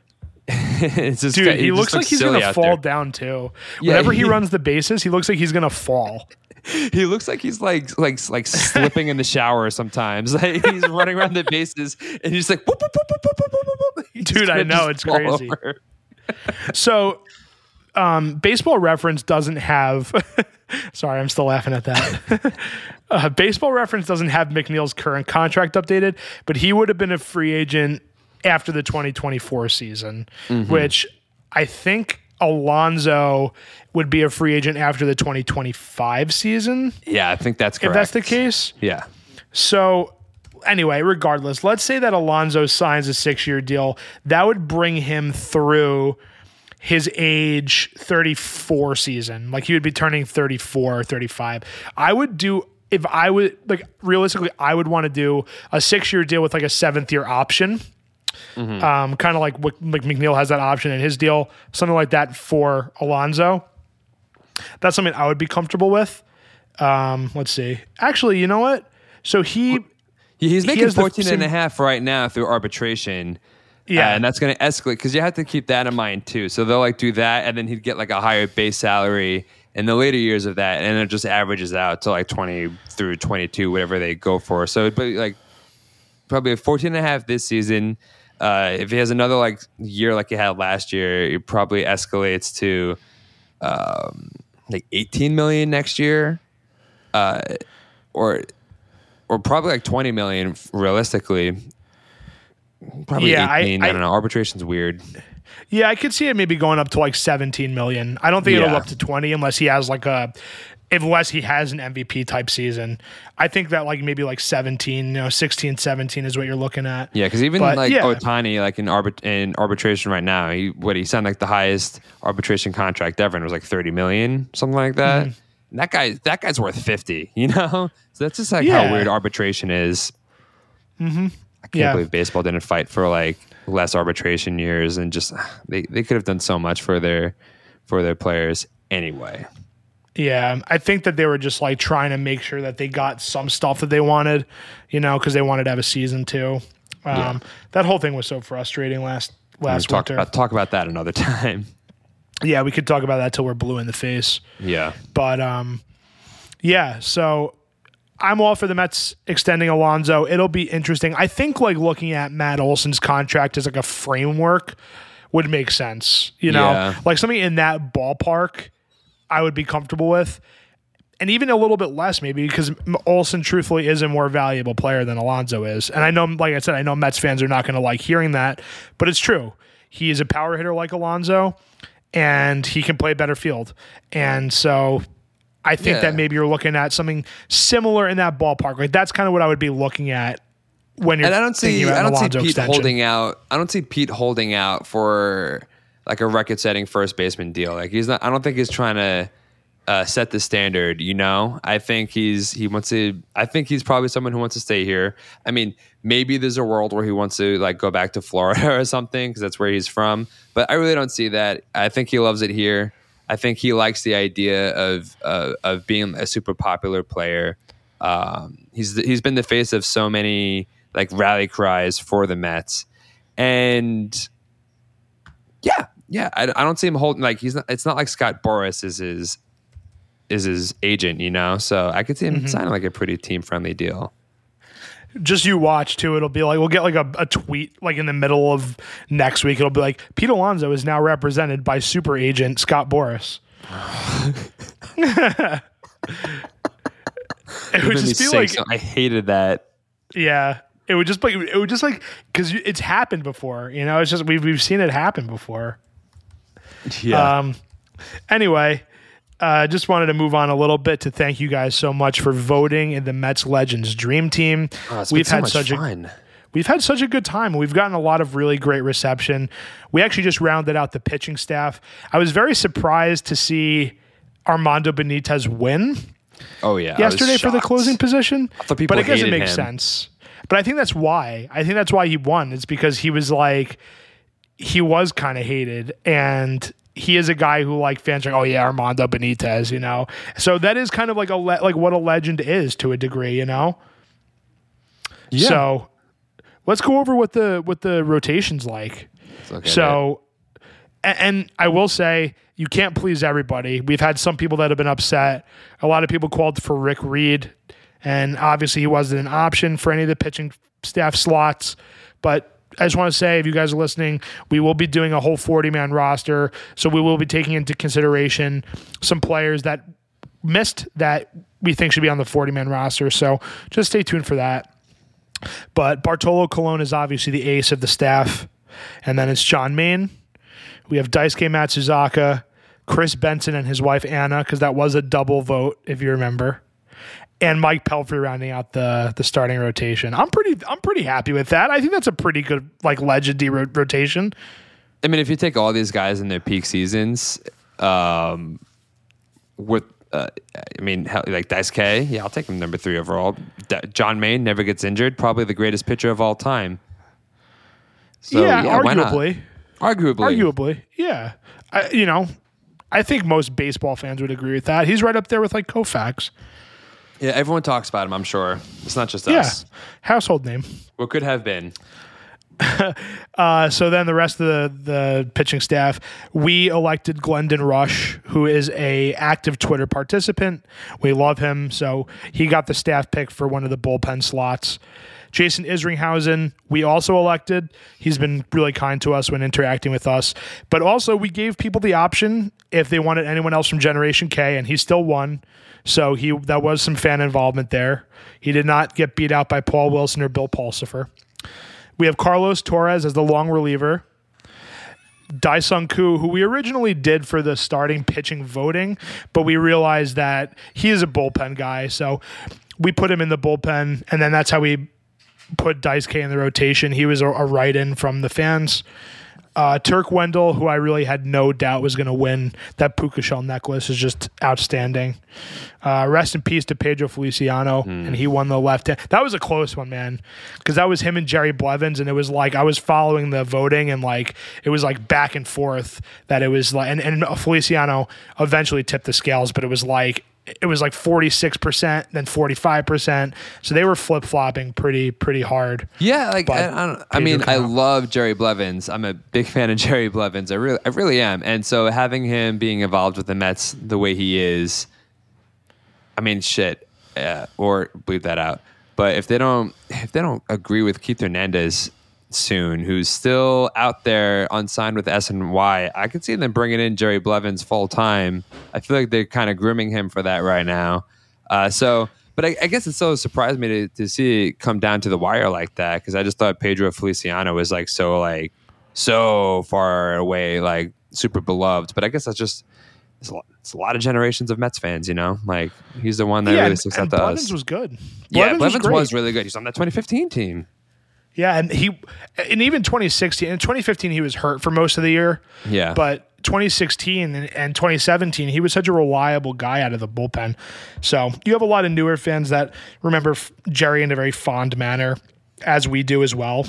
*laughs* it's just Dude, it he just looks like he's gonna fall there. down too. Yeah, Whenever he he- runs the bases, he looks like he's gonna fall. *laughs* he looks like he's like like like slipping in the shower sometimes. *laughs* Like he's running around the bases and he's like, boop, boop, boop, he's dude, I know it's crazy. so, um, Baseball Reference doesn't have. *laughs* sorry, I'm still laughing at that. uh, baseball Reference doesn't have McNeil's current contract updated, but he would have been a free agent after the 2024 season, mm-hmm. which I think Alonso would be a free agent after the 2025 season. Yeah, I think that's correct. If that's the case. Yeah. So anyway, regardless, let's say that Alonso signs a six year deal. That would bring him through his age 34 season. Like he would be turning 34 or 35. I would do if I would like realistically, I would want to do a six year deal with like a seventh year option. Um, kind of like what like McNeil has that option in his deal, something like that for Alonso. That's something I would be comfortable with. Um, let's see. Actually, you know what? So he He- He's He making the 14 and a half right now through arbitration. Yeah. Uh, and that's going to escalate because you have to keep that in mind too. So they'll like do that, and then he'd get like a higher base salary in the later years of that, and it just averages out to like 20 through 22, whatever they go for. So it'd be like probably a 14 and a half this season. Uh, if he has another like year like he had last year, it probably escalates to um, like 18 million next year. uh, or or probably like twenty million realistically. Probably Yeah, eighteen. I, I- don't know. Arbitration's weird. Yeah, I could see it maybe going up to like 17 million. I don't think it'll go up to 20 unless he has like a unless he has an MVP type season. I think that like maybe like 17, you know, 16, 17 is what you're looking at. Yeah, because even But, like yeah. Ohtani, like in arbit- in arbitration right now, he what he signed like the highest arbitration contract ever, and it was like thirty million, something like that. Mm-hmm. And that guy, that guy's worth fifty. You *laughs* know, so that's just like Yeah. how weird arbitration is. Mm-hmm. I can't Yeah. believe baseball didn't fight for like less arbitration years, and just they they could have done so much for their for their players anyway. Yeah, I think that they were just like trying to make sure that they got some stuff that they wanted, you know, because they wanted to have a season too. Um, That whole thing was so frustrating last last talk winter. about talk about that another *laughs* time. yeah, we could talk about that till we're blue in the face. yeah. But um, yeah, so I'm all for the Mets extending Alonso. It'll be interesting. I think like looking at Matt Olson's contract as like a framework would make sense. You know, Yeah. like something in that ballpark, I would be comfortable with. And even a little bit less, maybe because Olson truthfully is a more valuable player than Alonso is. And I know, like I said, I know Mets fans are not going to like hearing that, but it's true. He is a power hitter like Alonso, and he can play better field. And so I think Yeah. that maybe you're looking at something similar in that ballpark. Like that's kind of what I would be looking at when you're. and I don't see I don't see Pete extension. holding out. I don't see Pete holding out for like a record-setting first baseman deal. Like he's not. I don't think he's trying to uh, set the standard. You know, I think he's he wants to. I think he's probably someone who wants to stay here. I mean, maybe there's a world where he wants to like go back to Florida *laughs* or something because that's where he's from. But I really don't see that. I think he loves it here. I think he likes the idea of uh, of being a super popular player. Um, he's he's been the face of so many like rally cries for the Mets, and yeah, yeah, I, I don't see him holding like he's not. It's not like Scott Boras is his is his agent, you know. So I could see him mm-hmm. signing like a pretty team friendly deal. just you watch too. It'll be like we'll get like a, a tweet like in the middle of next week. It'll be like Pete Alonso is now represented by super agent Scott Boras. *laughs* it would just be like so I hated that. yeah. It would just be it would just like because it's happened before. You know, it's just we've we've seen it happen before. Yeah, Um, anyway, uh, just wanted to move on a little bit to thank you guys so much for voting in the Mets Legends Dream Team. Oh, we've so had such a we've had such a good time. We've gotten a lot of really great reception. We actually just rounded out the pitching staff. I was very surprised to see Armando Benitez win oh yeah, yesterday for the closing position. but I guess it makes him. sense. But I think that's why. I think that's why he won. It's because he was like he was kind of hated and he is a guy who like fans are like, oh yeah, Armando Benitez, you know. So that is kind of like a le- like what a legend is to a degree, you know. Yeah. So let's go over what the what the rotations like. Let's look at it. So, a- and I will say, you can't please everybody. We've had some people that have been upset. A lot of people called for Rick Reed, and obviously he wasn't an option for any of the pitching staff slots. But I just want to say, if you guys are listening, we will be doing a whole 40 man roster. So we will be taking into consideration some players that missed that we think should be on the 40 man roster. So just stay tuned for that. But Bartolo Colon is obviously the ace of the staff. And then it's John Maine. We have Daisuke Matsuzaka, Chris Benson and his wife Anna, because that was a double vote, if you remember. And Mike Pelfrey rounding out the the starting rotation. I'm pretty I'm pretty happy with that. I think that's a pretty good like legendy ro- rotation. I mean, if you take all these guys in their peak seasons, um, with uh, I mean, like Dice K, yeah, I'll take him number three overall. D- John Maine never gets injured, probably the greatest pitcher of all time. So, yeah, not? arguably. arguably, Arguably. Yeah. I, you know, I think most baseball fans would agree with that. He's right up there with like Koufax. Yeah. Everyone talks about him. I'm sure it's not just Yeah. us. Household name. What could have been? *laughs* Uh, so then the rest of the, the pitching staff, we elected Glendon Rusch, who is a active Twitter participant. We love him, so he got the staff pick for one of the bullpen slots. Jason Isringhausen, we also elected. He's been really kind to us when interacting with us. But also, we gave people the option if they wanted anyone else from Generation K, and he still won. So he that was some fan involvement there. He did not get beat out by Paul Wilson or Bill Pulsipher. We have Carlos Torres as the long reliever. Dae-Sung Koo, who we originally did for the starting pitching voting, but we realized that he is a bullpen guy. So we put him in the bullpen, and then that's how we put Dice K in the rotation. He was a, a write in from the fans. Uh, Turk Wendell, who I really had no doubt was going to win that puka shell necklace, is just outstanding. Uh, rest in peace to Pedro Feliciano, and he won the left hand. That was a close one, man, because that was him and Jerry Blevins, and it was like I was following the voting, and like it was like back and forth. That it was like, and, and Feliciano eventually tipped the scales, but it was like it was like 46% then 45% so they were flip-flopping pretty pretty hard Yeah, like I, I, don't, I mean, I love Jerry Blevins. I'm a big *laughs* fan of Jerry Blevins. I really, I really am. And so having him being involved with the Mets the way he is, I mean, shit, uh, or bleep that out. But if they don't, if they don't agree with Keith Hernandez soon, who's still out there unsigned with SNY, I could see them bringing in Jerry Blevins full time. I feel like they're kind of grooming him for that right now. Uh, so, but I, I guess it so surprised me to, to see it come down to the wire like that because I just thought Pedro Feliciano was like so like so far away, like super beloved. But I guess that's just it's a, lot, it's a lot of generations of Mets fans, you know. Like he's the one that really and, sticks out to Blevins us. was good yeah, Blevins Blevins great. was really good. He's on that 2015 team. Yeah, and he and even 2016 and 2015 he was hurt for most of the year. Yeah. But 2016 and, and 2017 he was such a reliable guy out of the bullpen. So you have a lot of newer fans that remember Jerry in a very fond manner, as we do as well.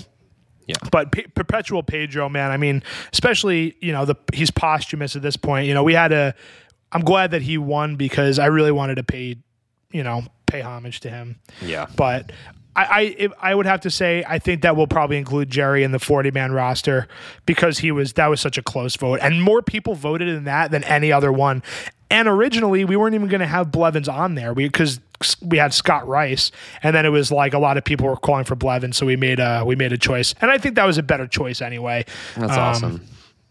Yeah. But Pe- perpetual Pedro, man. I mean, especially you know the he's posthumous at this point. You know, we had a. I'm glad that he won because I really wanted to pay, you know, pay homage to him. Yeah. But I, I, I would have to say I think that will probably include Jerry in the 40 man roster because he was that was such a close vote and more people voted in that than any other one. And originally we weren't even going to have Blevins on there because we had Scott Rice, and then it was like a lot of people were calling for Blevins, so we made a we made a choice, and I think that was a better choice anyway. That's Um, awesome.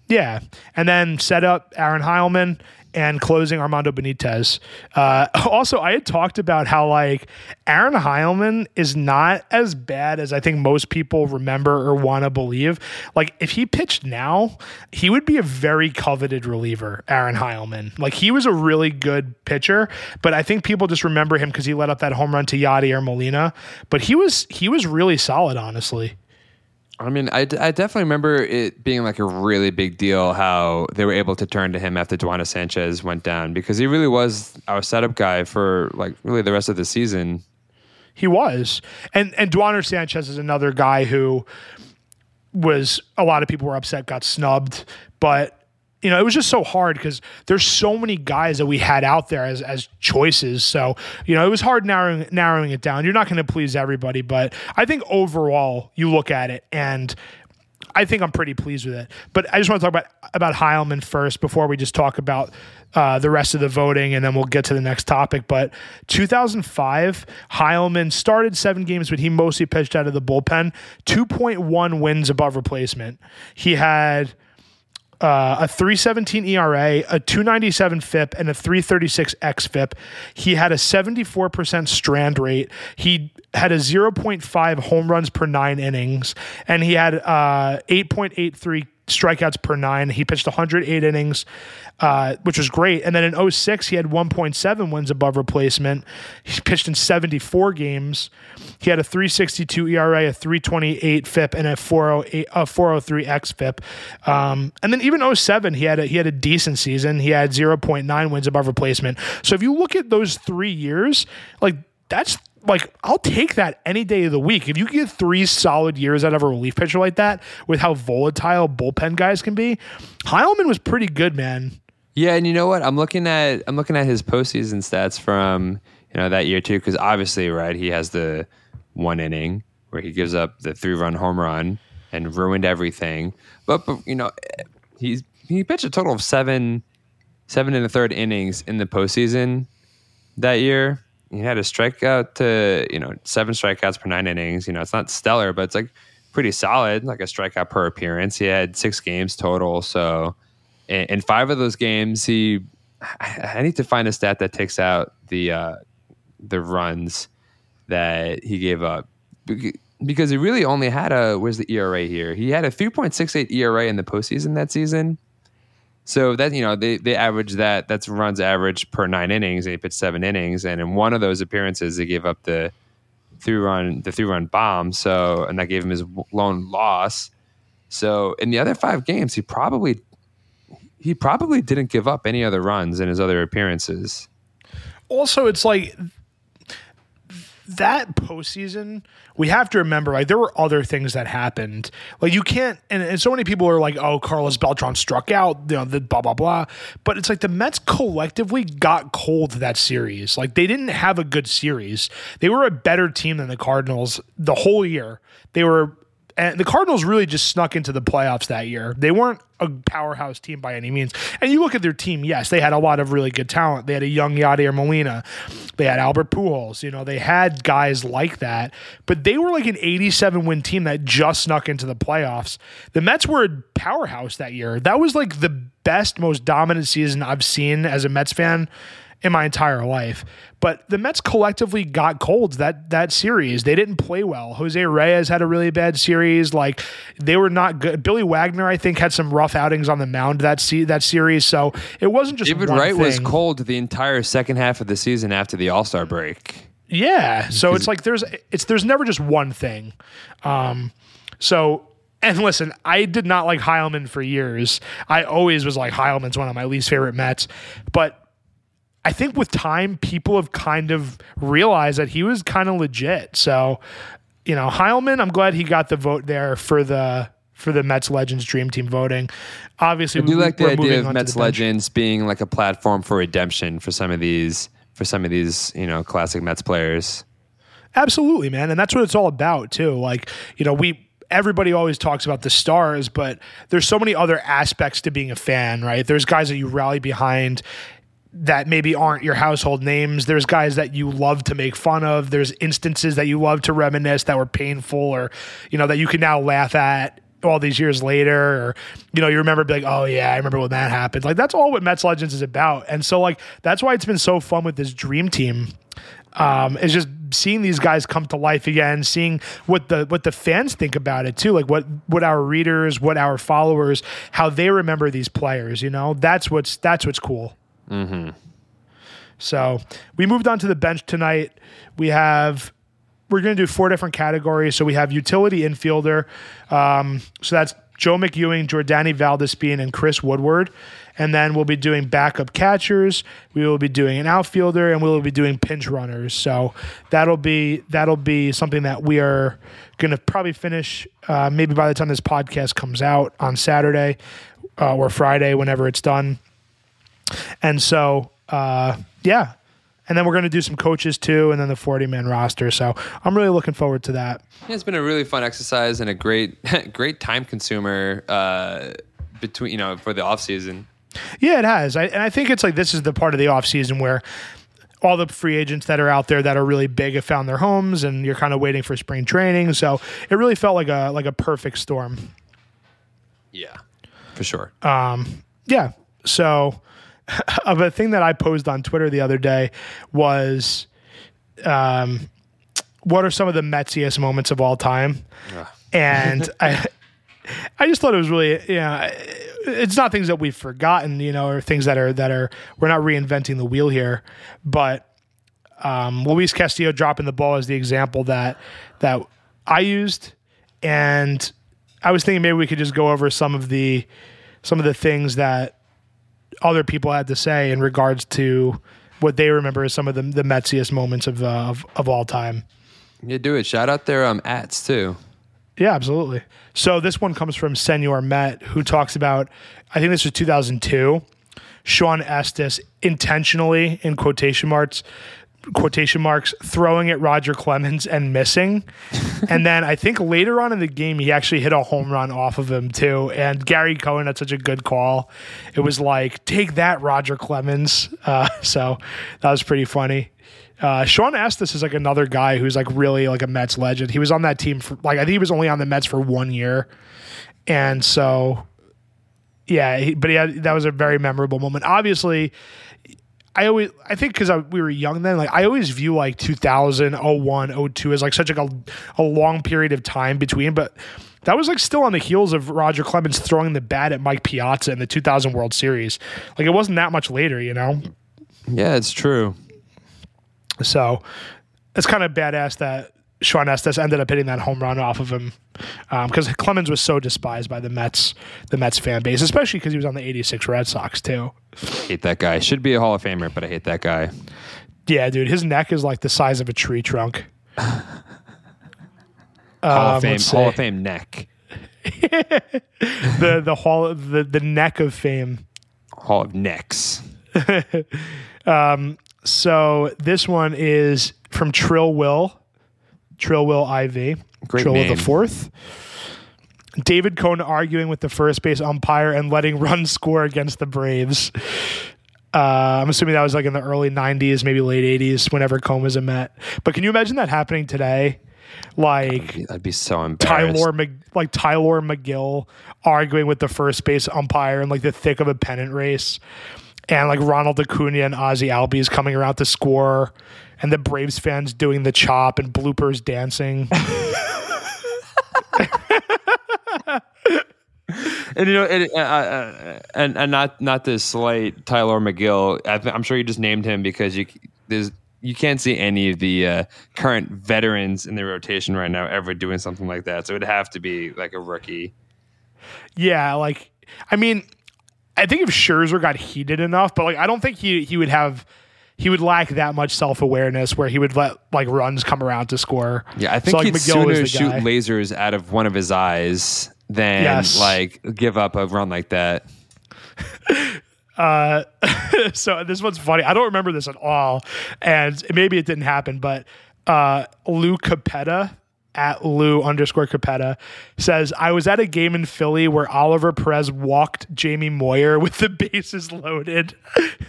Yeah, and then set up Aaron Heilman and closing Armando Benitez. Uh, *laughs* also, I had talked about how like Aaron Heilman is not as bad as I think most people remember or want to believe. Like if he pitched now, he would be a very coveted reliever. Aaron Heilman, like he was a really good pitcher, but I think people just remember him because he let up that home run to Yadier Molina. But he was he was really solid, honestly. I mean, I, I definitely remember it being like a really big deal how they were able to turn to him after Duaner Sanchez went down because he really was our setup guy for like really the rest of the season. He was. And and Duaner Sanchez is another guy who was a lot of people were upset got snubbed, but you know, it was just so hard because there's so many guys that we had out there as as choices. So, you know, it was hard narrowing narrowing it down. You're not going to please everybody, but I think overall you look at it and I think I'm pretty pleased with it. But I just want to talk about about Heilman first before we just talk about uh, the rest of the voting, and then we'll get to the next topic. But 2005, Heilman started seven games, but he mostly pitched out of the bullpen. 2.1 wins above replacement. He had uh, a 317 ERA, a 297 FIP, and a 336 XFIP. He had a 74% strand rate. He had a 0.5 home runs per nine innings, and he had uh, 8.83 strikeouts per nine. He pitched 108 innings, uh, which was great. And then in 06, he had 1.7 wins above replacement. He pitched in 74 games. He had a 362 ERA, a 328 FIP, and a 408, a 403 XFIP. Um, and then even 07, he had a, he had a decent season. He had 0.9 wins above replacement. So if you look at those three years, like that's like I'll take that any day of the week. If you get three solid years out of a relief pitcher like that, with how volatile bullpen guys can be, Heilman was pretty good, man. Yeah, and you know what? I'm looking at I'm looking at his postseason stats from you know that year too, because obviously, right, he has the one inning where he gives up the three run home run and ruined everything. But, but you know, he's he pitched a total of seven seven and a third innings in the postseason that year. He had a strikeout to you know seven strikeouts per nine innings. You know, it's not stellar, but it's like pretty solid, like a strikeout per appearance. He had six games total, so in, five of those games, he I need to find a stat that takes out the uh, the runs that he gave up because he really only had a where's the ERA here? He had a 3.68 ERA in the postseason that season. So that you know they they average that that's runs average per nine innings he pitched seven innings and in one of those appearances they gave up the three run the three run bomb so and that gave him his lone loss. So in the other five games he probably he probably didn't give up any other runs in his other appearances. Also, it's like that postseason, we have to remember like there were other things that happened. Like you can't, and, and so many people are like, "Oh, Carlos Beltran struck out," you know, the blah blah blah. But it's like the Mets collectively got cold that series. Like they didn't have a good series. They were a better team than the Cardinals the whole year. They were and the Cardinals really just snuck into the playoffs that year. They weren't a powerhouse team by any means. And you look at their team, yes, they had a lot of really good talent. They had a young Yadier Molina. They had Albert Pujols. You know, they had guys like that. But they were like an 87 win team that just snuck into the playoffs. The Mets were a powerhouse that year. That was like the best, most dominant season I've seen as a Mets fan in my entire life. But the Mets collectively got colds that that series. They didn't play well. Jose Reyes had a really bad series. Like they were not good. Billy Wagner, I think, had some rough outings on the mound that se- that series. So it wasn't just David Wright thing. was cold the entire second half of the season after the All Star break. Yeah. So it's like there's it's there's never just one thing. Um, so and listen, I did not like Heilman for years. I always was like Heilman's one of my least favorite Mets, but I think with time, people have kind of realized that he was kind of legit. So, you know, Heilman, I'm glad he got the vote there for the for the Mets Legends Dream Team voting. Obviously, I do we, like the idea of Mets Legends being like a platform for redemption for some of these for some of these you know classic Mets players. Absolutely, man, and that's what it's all about too. Like you know, we everybody always talks about the stars, but there's so many other aspects to being a fan, right? There's guys that you rally behind that maybe aren't your household names. There's guys that you love to make fun of. There's instances that you love to reminisce that were painful or, you know, that you can now laugh at all these years later or you know you remember being like oh yeah i remember when that happened. Like that's all what mets legends is about. And so like that's why it's been so fun with this dream team. Um is just seeing these guys come to life again seeing what the what the fans think about it too like what what our readers what our followers how they remember these players you know? That's what's that's what's cool Mm-hmm. So we moved on to the bench tonight. We have we're going to do four different categories. So we have utility infielder. Um, so that's Joe McEwing, Jordany Valdespin, and Chris Woodward. And then we'll be doing backup catchers. We will be doing an outfielder, and we will be doing pinch runners. So that'll be that'll be something that we are going to probably finish uh, maybe by the time this podcast comes out on Saturday uh, or Friday, whenever it's done. And so, uh, yeah. And then we're going to do some coaches too, and then the 40 man roster. So I'm really looking forward to that. Yeah, it's been a really fun exercise and a great, *laughs* great time consumer uh, between, you know, for the off season. Yeah, it has. I, and I think it's like this is the part of the off season where all the free agents that are out there that are really big have found their homes, and you're kind of waiting for spring training. So it really felt like a like a perfect storm. Yeah, for sure. Um, yeah. So *laughs* of a thing that I posed on Twitter the other day was, um, what are some of the Metsiest moments of all time? And *laughs* I, I just thought it was really, you know, it's not things that we've forgotten, you know, or things that are that are we're not reinventing the wheel here, but um, Luis Castillo dropping the ball is the example that that I used, and I was thinking maybe we could just go over some of the some of the things that other people had to say in regards to what they remember as some of the, the Metsiest moments of, uh, of, of all time. Yeah, do it. Shout out their um, ats too. Yeah, absolutely. So this one comes from Senor Met, who talks about, I think this was 2002, Shawn Estes intentionally, in quotation marks, quotation marks throwing at Roger Clemens and missing. *laughs* and then I think later on in the game he actually hit a home run off of him too. And Gary Cohen had such a good call. It was like, take that, Roger Clemens. Uh, *laughs* so that was pretty funny. Uh, Shawn Estes is like another guy who's like really like a Mets legend. He was on that team for like I think he was only on the Mets for one year, and so yeah, he, but he had, that was a very memorable moment. Obviously, I always I think because we were young then, like I always view like 2000, 01, 02 as like such like a, a long period of time between, but that was like still on the heels of Roger Clemens throwing the bat at Mike Piazza in the 2000 World Series. Like it wasn't that much later, you know. Yeah, it's true. So it's kind of badass that Shawn Estes ended up hitting that home run off of him because um, Clemens was so despised by the Mets, the Mets fan base, especially because he was on the '86 Red Sox too. Hate that guy. Should be a Hall of Famer, but I hate that guy. Yeah, dude, his neck is like the size of a tree trunk. *laughs* Hall of um, Fame, Hall of Fame neck. *laughs* the the hall the the neck of fame. Hall of necks. *laughs* um, so this one is from Trill Will, Trill Will IV, Great Trill name. The fourth. David Cone arguing with the first base umpire and letting runs score against the Braves. Uh, I'm assuming that was like in the early 90s, maybe late 80s, whenever Cone was a Met. But can you imagine that happening today? Like I'd be, I'd be so embarrassed. Tylor, Mag- like Tylor Megill arguing with the first base umpire in like the thick of a pennant race and like Ronald Acuna and Ozzie Albies coming around to score, and the Braves fans doing the chop and bloopers dancing. *laughs* and you know, and, uh, uh, and and not not to slight Tylor Megill. I am sure you just named him because you there's you can't see any of the uh, current veterans in the rotation right now ever doing something like that. So it'd have to be like a rookie. Yeah, like I mean, I think if Scherzer got heated enough, but like I don't think he he would have he would lack that much self awareness where he would let like runs come around to score. Yeah, I think so, like, he'd Megill sooner shoot lasers out of one of his eyes than yes. like give up a run like that. *laughs* Uh, *laughs* so this one's funny. I don't remember this at all, and maybe it didn't happen. But uh, Lou Capetta, at Lou underscore Capetta says, I was at a game in Philly where Oliver Perez walked Jamie Moyer with the bases loaded.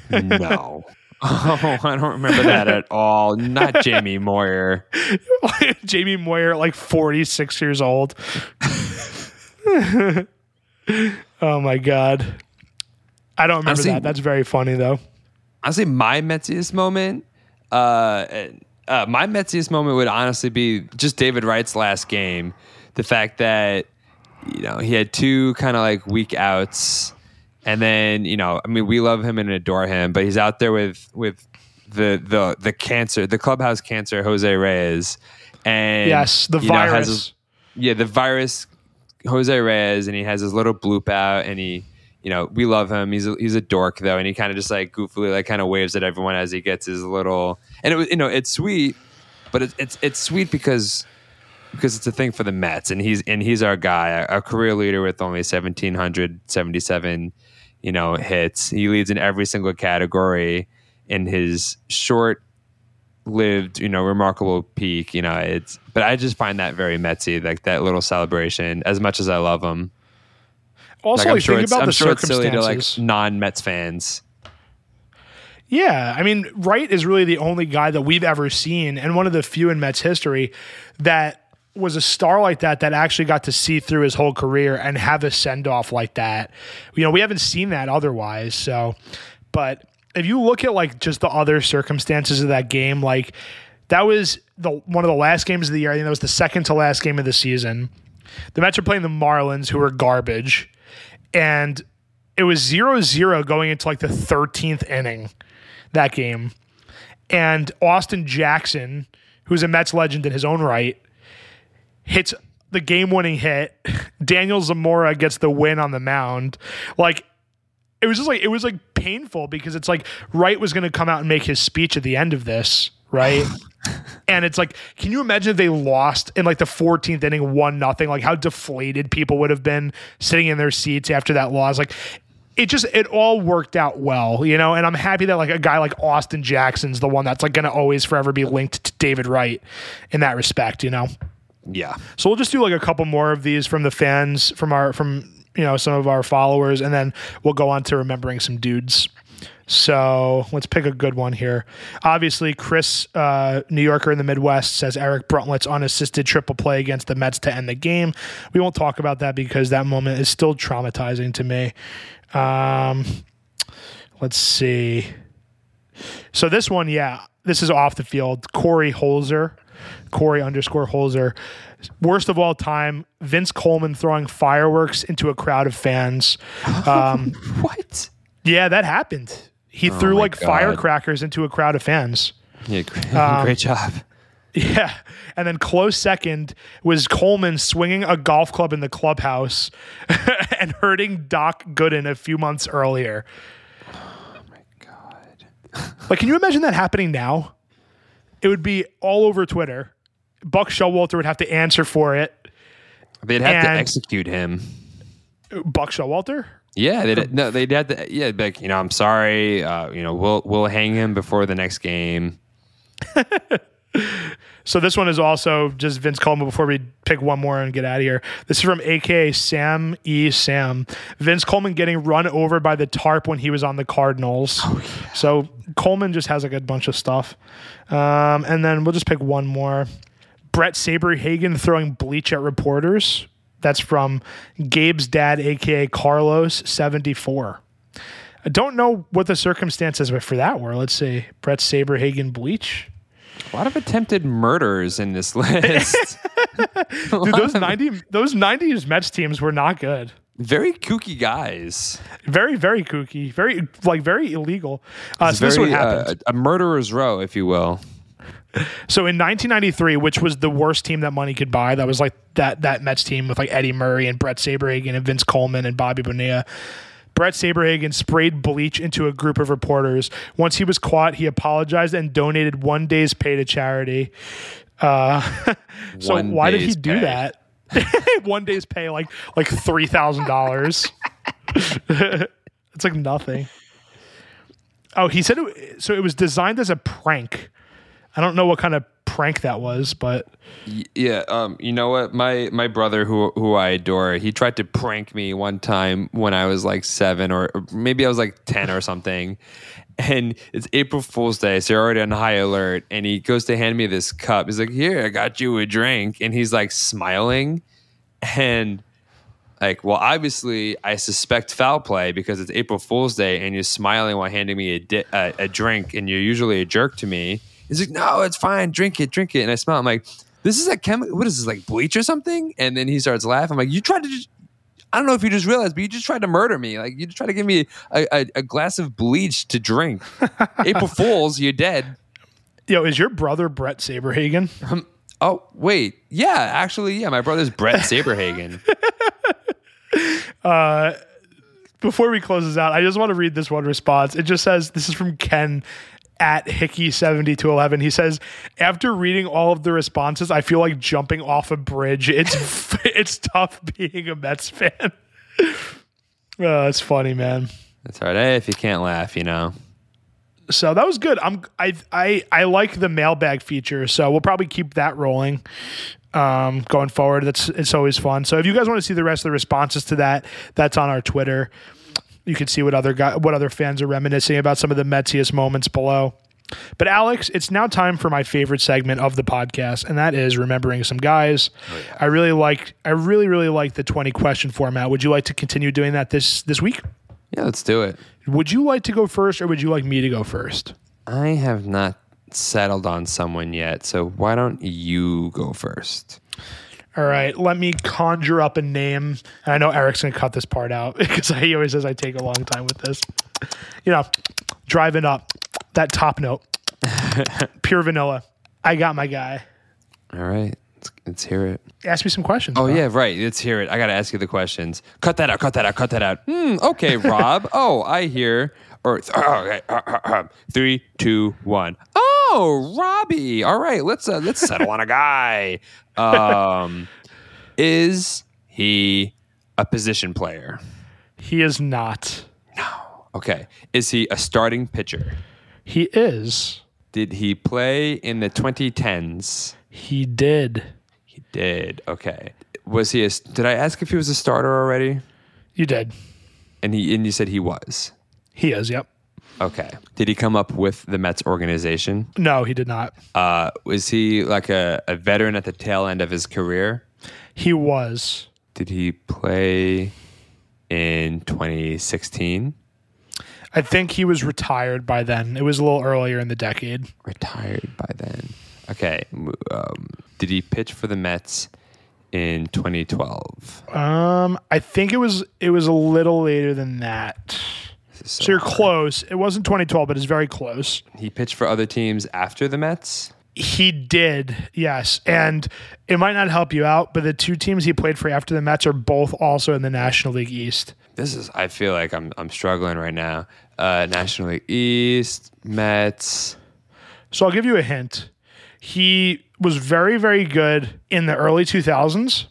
no. *laughs* Oh, I don't remember that at all. Not Jamie Moyer. *laughs* Jamie Moyer, like 46 years old. *laughs* oh my God. I don't remember Honestly, that. That's very funny, though. Honestly, my Metsiest moment, uh, uh, my Metsiest moment would honestly be just David Wright's last game. The fact that you know he had two kind of like weak outs, and then you know I mean we love him and adore him, but he's out there with with the the the cancer, the clubhouse cancer, Jose Reyes, and yes, the virus. Know, yeah, the virus, Jose Reyes, and he has his little bloop out, and he you know, we love him. He's a, he's a dork though, and he kind of just like goofily like kind of waves at everyone as he gets his little. And it was you know it's sweet, but it's it's it's sweet because because it's a thing for the Mets, and he's and he's our guy, a, career leader with only seventeen hundred seventy seven, you know, hits. He leads in every single category in his short lived, you know, remarkable peak. You know, it's but I just find that very Metsy, like that little celebration. As much as I love him, also, like, I'm sure think about I'm the sure circumstances. It's silly to like non-Mets fans. Yeah, I mean, Wright is really the only guy that we've ever seen, and one of the few in Mets history that was a star like that that actually got to see through his whole career and have a send off like that. You know, we haven't seen that otherwise. So, but if you look at like just the other circumstances of that game, like that was the one of the last games of the year. I think that was the second to last game of the season. The Mets are playing the Marlins, who are garbage and it was 0-0 going into like the 13th inning that game. And Austin Jackson, who's a Mets legend in his own right, hits the game-winning hit. *laughs* Daniel Zamora gets the win on the mound. Like it was just like it was like painful because it's like Wright was going to come out and make his speech at the end of this, right? and it's like, can you imagine if they lost in like the 14th inning, one nothing? Like how deflated people would have been sitting in their seats after that loss. Like it just it all worked out well, you know. And I'm happy that like a guy like Austin Jackson's the one that's like going to always forever be linked to David Wright in that respect, you know. Yeah. So we'll just do like a couple more of these from the fans, from our from you know some of our followers, and then we'll go on to remembering some dudes. So let's pick a good one here. Obviously, Chris, uh, New Yorker in the Midwest, says Eric Bruntlett's unassisted triple play against the Mets to end the game. We won't talk about that because that moment is still traumatizing to me. Um, let's see. So this one, yeah, this is off the field. Corey Holzer, Corey underscore Holzer. Worst of all time, Vince Coleman throwing fireworks into a crowd of fans. *laughs* Um, What? yeah, that happened. He threw like God. firecrackers into a crowd of fans. Yeah, *laughs* great, Um, great job. *laughs* Yeah. And then close second was Coleman swinging a golf club in the clubhouse *laughs* and hurting Doc Gooden a few months earlier. *sighs* Oh my God. Like, can you imagine that happening now? It would be all over Twitter. Buck Showalter would have to answer for it. They'd have to execute him. Buck Showalter? Yeah, they'd, no, they'd have to. Yeah, like you know, I'm sorry. Uh, you know, we'll we'll hang him before the next game. *laughs* So this one is also just Vince Coleman before we pick one more and get out of here. This is from AKA Sam E. Sam. Vince Coleman getting run over by the tarp when he was on the Cardinals. So Coleman just has like a bunch of stuff. Um, and then we'll just pick one more. Brett Saberhagen throwing bleach at reporters. That's from Gabe's dad, aka Carlos, 74. I don't know what the circumstances for that were. Let's say Brett Saberhagen bleach. A lot of attempted murders in this list. *laughs* *laughs* Dude, those ninety those nineties Mets teams were not good. Very kooky guys. Very, very kooky. Very like very illegal. Uh, so this is what happened. uh, a murderer's row, if you will. So in 1993, which was the worst team that money could buy, that was like that that Mets team with like Eddie Murray and Brett Saberhagen and Vince Coleman and Bobby Bonilla. Brett Saberhagen sprayed bleach into a group of reporters. Once he was caught, he apologized and donated one day's pay to charity. Uh, *laughs* so One why did he do pay. that? *laughs* one day's pay, like like three thousand dollars. *laughs* it's like nothing. Oh, he said it, so. It was designed as a prank. I don't know what kind of prank that was, but Yeah, um, you know what? My my brother, who who I adore, he tried to prank me one time when I was like seven, or, maybe I was like ten or something. And it's April Fool's Day, so you're already on high alert. And he goes to hand me this cup. He's like, "Here, I got you a drink." And he's like smiling, and like, well, obviously, I suspect foul play because it's April Fool's Day, and you're smiling while handing me a, di- a, a drink, and you're usually a jerk to me. He's like, no, it's fine, drink it, drink it, and I smile. I'm like, this is a chemical. What is this like bleach or something? And then he starts laughing. I'm like, you tried to just. I don't know if you just realized, but you just tried to murder me. Like you just tried to give me a, a, a glass of bleach to drink. *laughs* April Fools, you're dead. yo, is your brother Brett Saberhagen? Oh wait, yeah, actually, yeah, my brother's Brett *laughs* Saberhagen. uh, Before we close this out, I just want to read this one response. It just says, "This is from Ken." At Hickey seventy two eleven, he says, "After reading all of the responses, I feel like jumping off a bridge. It's *laughs* it's tough being a Mets fan. *laughs* oh, it's funny, man. That's all right. Hey, if you can't laugh, you know. So that was good. I'm I I I like the mailbag feature, so we'll probably keep that rolling um, going forward. That's it's always fun. So if you guys want to see the rest of the responses to that, that's on our Twitter. You can see what other guy, what other fans are reminiscing about some of the Metsiest moments below. But Alex, it's now time for my favorite segment of the podcast, and that is remembering some guys. Oh, I really like I really really like the twenty question format. Would you like to continue doing that this this week? Yeah, let's do it. Would you like to go first, or would you like me to go first? I have not settled on someone yet, so why don't you go first? All right, let me conjure up a name. And I know Eric's gonna cut this part out *laughs* because he always says I take a long time with this. You know, driving up that top note, *laughs* pure vanilla. I got my guy. All right, let's, let's hear it. Ask me some questions. Oh bro. yeah, right. Let's hear it. I got to ask you the questions. Cut that out. Cut that out. Cut that out. Hmm, okay, Rob. *laughs* oh, I hear. Or oh, okay. *clears throat* three, two, one. Oh, Robbie. All right, let's uh, let's settle on a guy. Um, is he a position player? he is not. No. Okay. Is he a starting pitcher? He is. Did he play in the 2010s? He did. He did. Okay. Was he a, did I ask if he was a starter already? You did. And he and you said he was. He is. Yep. Okay. Did he come up with the Mets organization? No, he did not. Uh, was he like a, a veteran at the tail end of his career? He was. Did he play in 2016? I think he was retired by then. It was a little earlier in the decade. Retired by then. Okay. Um, did he pitch for the Mets in 2012? Um, I think it was it was a little later than that. So, So you're close. It wasn't 2012, but it's very close. He pitched for other teams after the Mets. He did, yes. And it might not help you out, but the two teams he played for after the Mets are both also in the National League East. This is. I feel like I'm. I'm struggling right now. Uh, National League East, Mets. So I'll give you a hint. He was very, very good in the early 2000s,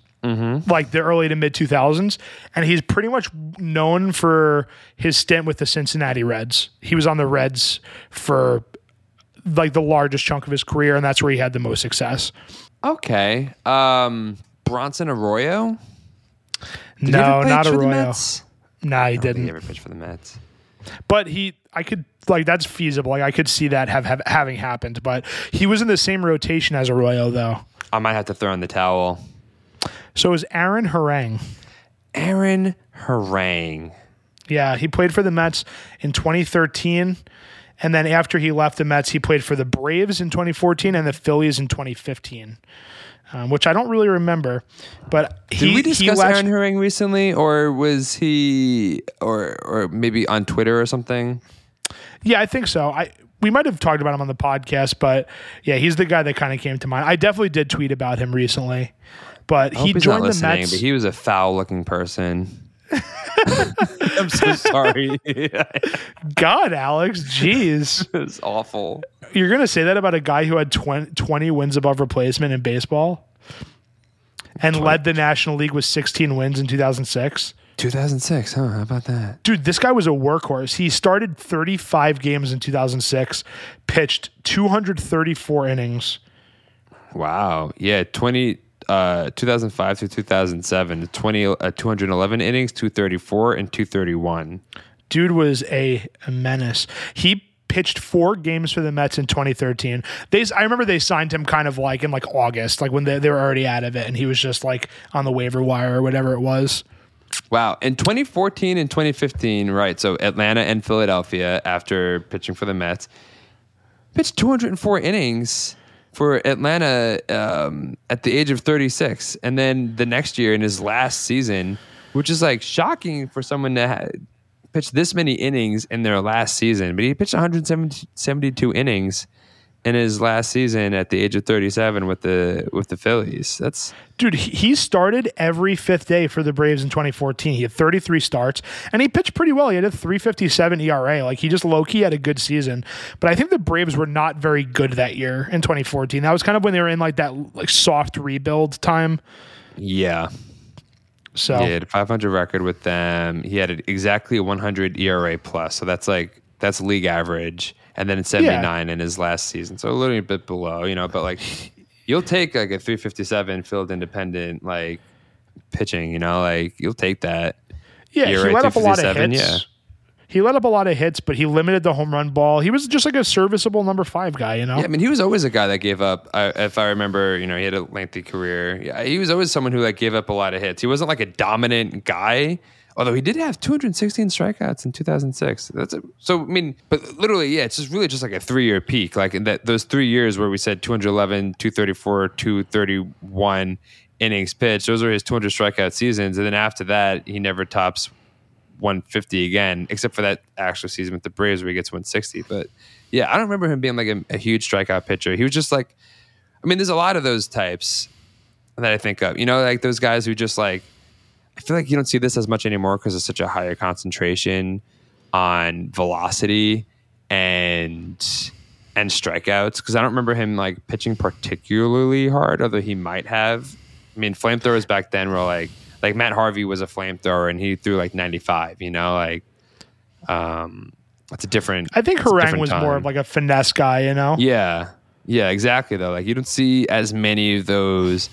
like the early to mid 2000s. And he's pretty much known for his stint with the Cincinnati Reds. He was on the Reds for like the largest chunk of his career, and that's where he had the most success. Okay. Um, Bronson Arroyo. Did no, not Arroyo. Nah, he didn't. He ever pitched for the Mets. but he i could like that's feasible like i could see that have, have having happened but he was in the same rotation as arroyo though I might have to throw in the towel. So it was aaron harang Aaron Harang. yeah he played for the mets in 2013 and then after he left the mets he played for the braves in 2014 and the phillies in 2015 um, which i don't really remember but Did he, we he discuss Aaron Harang recently, or was he, or or maybe on Twitter or something? Yeah, I think so. I we might have talked about him on the podcast, but yeah, he's the guy that kind of came to mind. I definitely did tweet about him recently, but he joined the Mets. but he was a foul-looking person. *laughs* I'm so sorry. God, Alex, jeez, *laughs* was awful. you're gonna say that about a guy who had 20, 20 wins above replacement in baseball, and led the National League with 16 wins in 2006. 2006, huh? How about that? Dude, this guy was a workhorse. He started 35 games in 2006, pitched 234 innings. Wow. Yeah, 20 uh 2005 through 2007, 20 uh, 211 innings, 234 and 231. dude was a, a menace. He pitched four games for the Mets in 2013. They, I remember they signed him kind of like in like August, like when they, they were already out of it, and he was just like on the waiver wire or whatever it was. Wow. In 2014 and 2015, right? So Atlanta and Philadelphia after pitching for the Mets pitched 204 innings for Atlanta um, at the age of 36. And then the next year in his last season, which is like shocking for someone to ha- pitch this many innings in their last season, but he pitched 172 innings in his last season at the age of 37 with the with the Phillies. That's Dude, he started every fifth day for the Braves in 2014. He had 33 starts and he pitched pretty well. He had a 357 ERA. Like he just low key had a good season. But I think the Braves were not very good that year in 2014. That was kind of when they were in like that like soft rebuild time. yeah. So He had a 500 record with them. He had exactly a 100 ERA plus, so that's like that's league average. And then 79 in his last season, so a little bit below, you know. But like, you'll take like a 357 field independent like pitching, you know, like you'll take that. Yeah, he let up a lot of hits. yeah. He let up a lot of hits, but he limited the home run ball. He was just like a serviceable number five guy, you know? Yeah, I mean, he was always a guy that gave up. I, if I remember, you know, he had a lengthy career. Yeah, he was always someone who like gave up a lot of hits. He wasn't like a dominant guy, although he did have 216 strikeouts in 2006. That's a, so. I mean, but literally, yeah, it's just really just like a three year peak. Like in that those three years where we said 211, 234, 231 innings pitched. Those are his 200 strikeout seasons, and then after that, he never tops 150 again, except for that actual season with the Braves where he gets 160. But yeah, I don't remember him being like a, a huge strikeout pitcher. He was just like, I mean, there's a lot of those types that I think of. You know, like those guys who just like, I feel like you don't see this as much anymore because it's such a higher concentration on velocity and and strikeouts. Because I don't remember him like pitching particularly hard, although he might have. I mean, flamethrowers back then were like like Matt Harvey was a flamethrower and he threw like 95. You know, like Um, that's a different. I think Harang was more of like a finesse guy, you know? Yeah. Yeah, exactly though. Like you don't see as many of those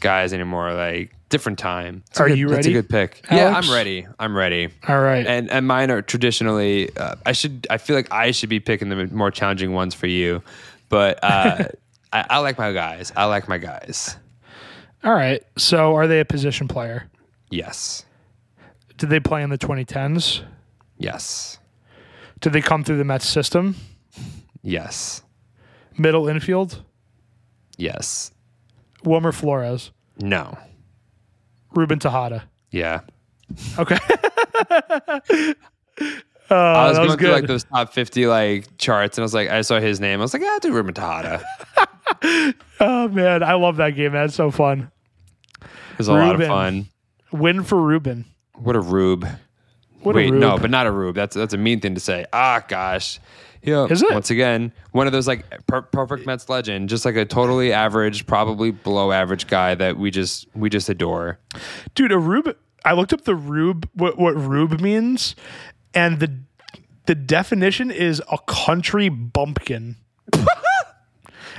guys anymore. Like different time. It's a Are good- you ready? That's a good pick. Yeah, I'm ready. I'm ready. All right. And and mine are traditionally. Uh, I should. I feel like I should be picking the more challenging ones for you, but uh, *laughs* I, I like my guys. I like my guys. All right. So are they a position player? Yes. Did they play in the 2010s? Yes. Did they come through the Mets system? Yes. Middle infield? Yes. Wilmer Flores? No. Ruben Tejada? Yeah. Okay. Uh, *laughs* I was going was through like those top fifty like charts, and I was like, I saw his name. I was like, yeah, I'll do Ruben Tejada. *laughs* oh man, I love that game. That's so fun. It was a lot of fun. Win for Ruben. What a rube. What Wait, a Rube. no, but not a rube. That's that's a mean thing to say. Ah, gosh. Yeah. Is it? Once again, one of those like per- perfect Mets legend, just like a totally average, probably below average guy that we just we just adore. dude, a rube. I looked up the rube, what what rube means, and the the definition is a country bumpkin. *laughs*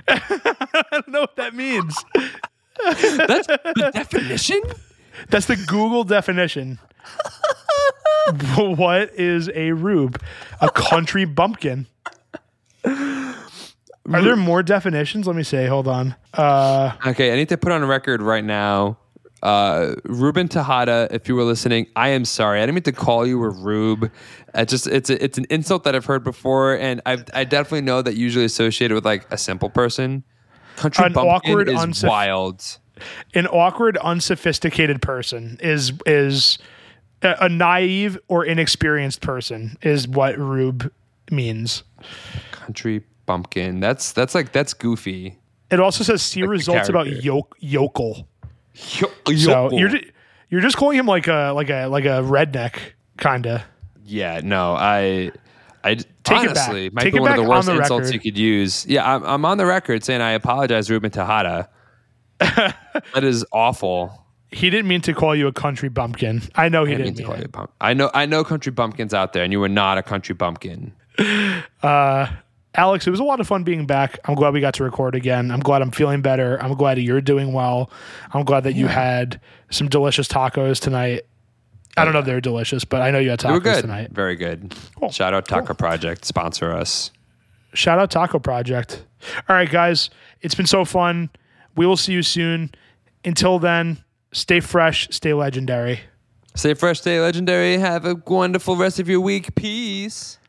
I don't know what that means. That's the definition. That's the Google definition. *laughs* what is a rube? A country bumpkin. Are there more definitions? Let me say. Hold on. Uh, Okay, I need to put on a record right now. Uh, Ruben Tejada, if you were listening, I am sorry. I didn't mean to call you a rube. I just it's a, it's an insult that I've heard before, and I I definitely know that usually associated with like a simple person. Country An bumpkin awkward, is wild. an awkward, unsophisticated person is is a, a naive or inexperienced person is what rube means. Country bumpkin. That's that's like that's goofy. It also says see results about yokel. Yo- So yokel. you're you're just calling him like a like a like a redneck kinda. yeah, no, I. I Take honestly might Take be one of the worst the insults record. you could use. Yeah, I'm, I'm on the record saying I apologize, Ruben Tejada. *laughs* that is awful. He didn't mean to call you a country bumpkin. I know he I, didn't mean to call it. you a pump. I know I know country bumpkins out there, and you were not a country bumpkin. *laughs* Uh, Alex, it was a lot of fun being back. I'm glad we got to record again. I'm glad I'm feeling better. I'm glad you're doing well. I'm glad that you had some delicious tacos tonight. I don't know if they were delicious, but I know you had tacos good, tonight. very good. Shout out Taco Project, sponsor us. Shout out Taco Project. All right, guys, it's been so fun. We will see you soon. Until then, stay fresh, stay legendary. Stay fresh, stay legendary. Have a wonderful rest of your week. Peace.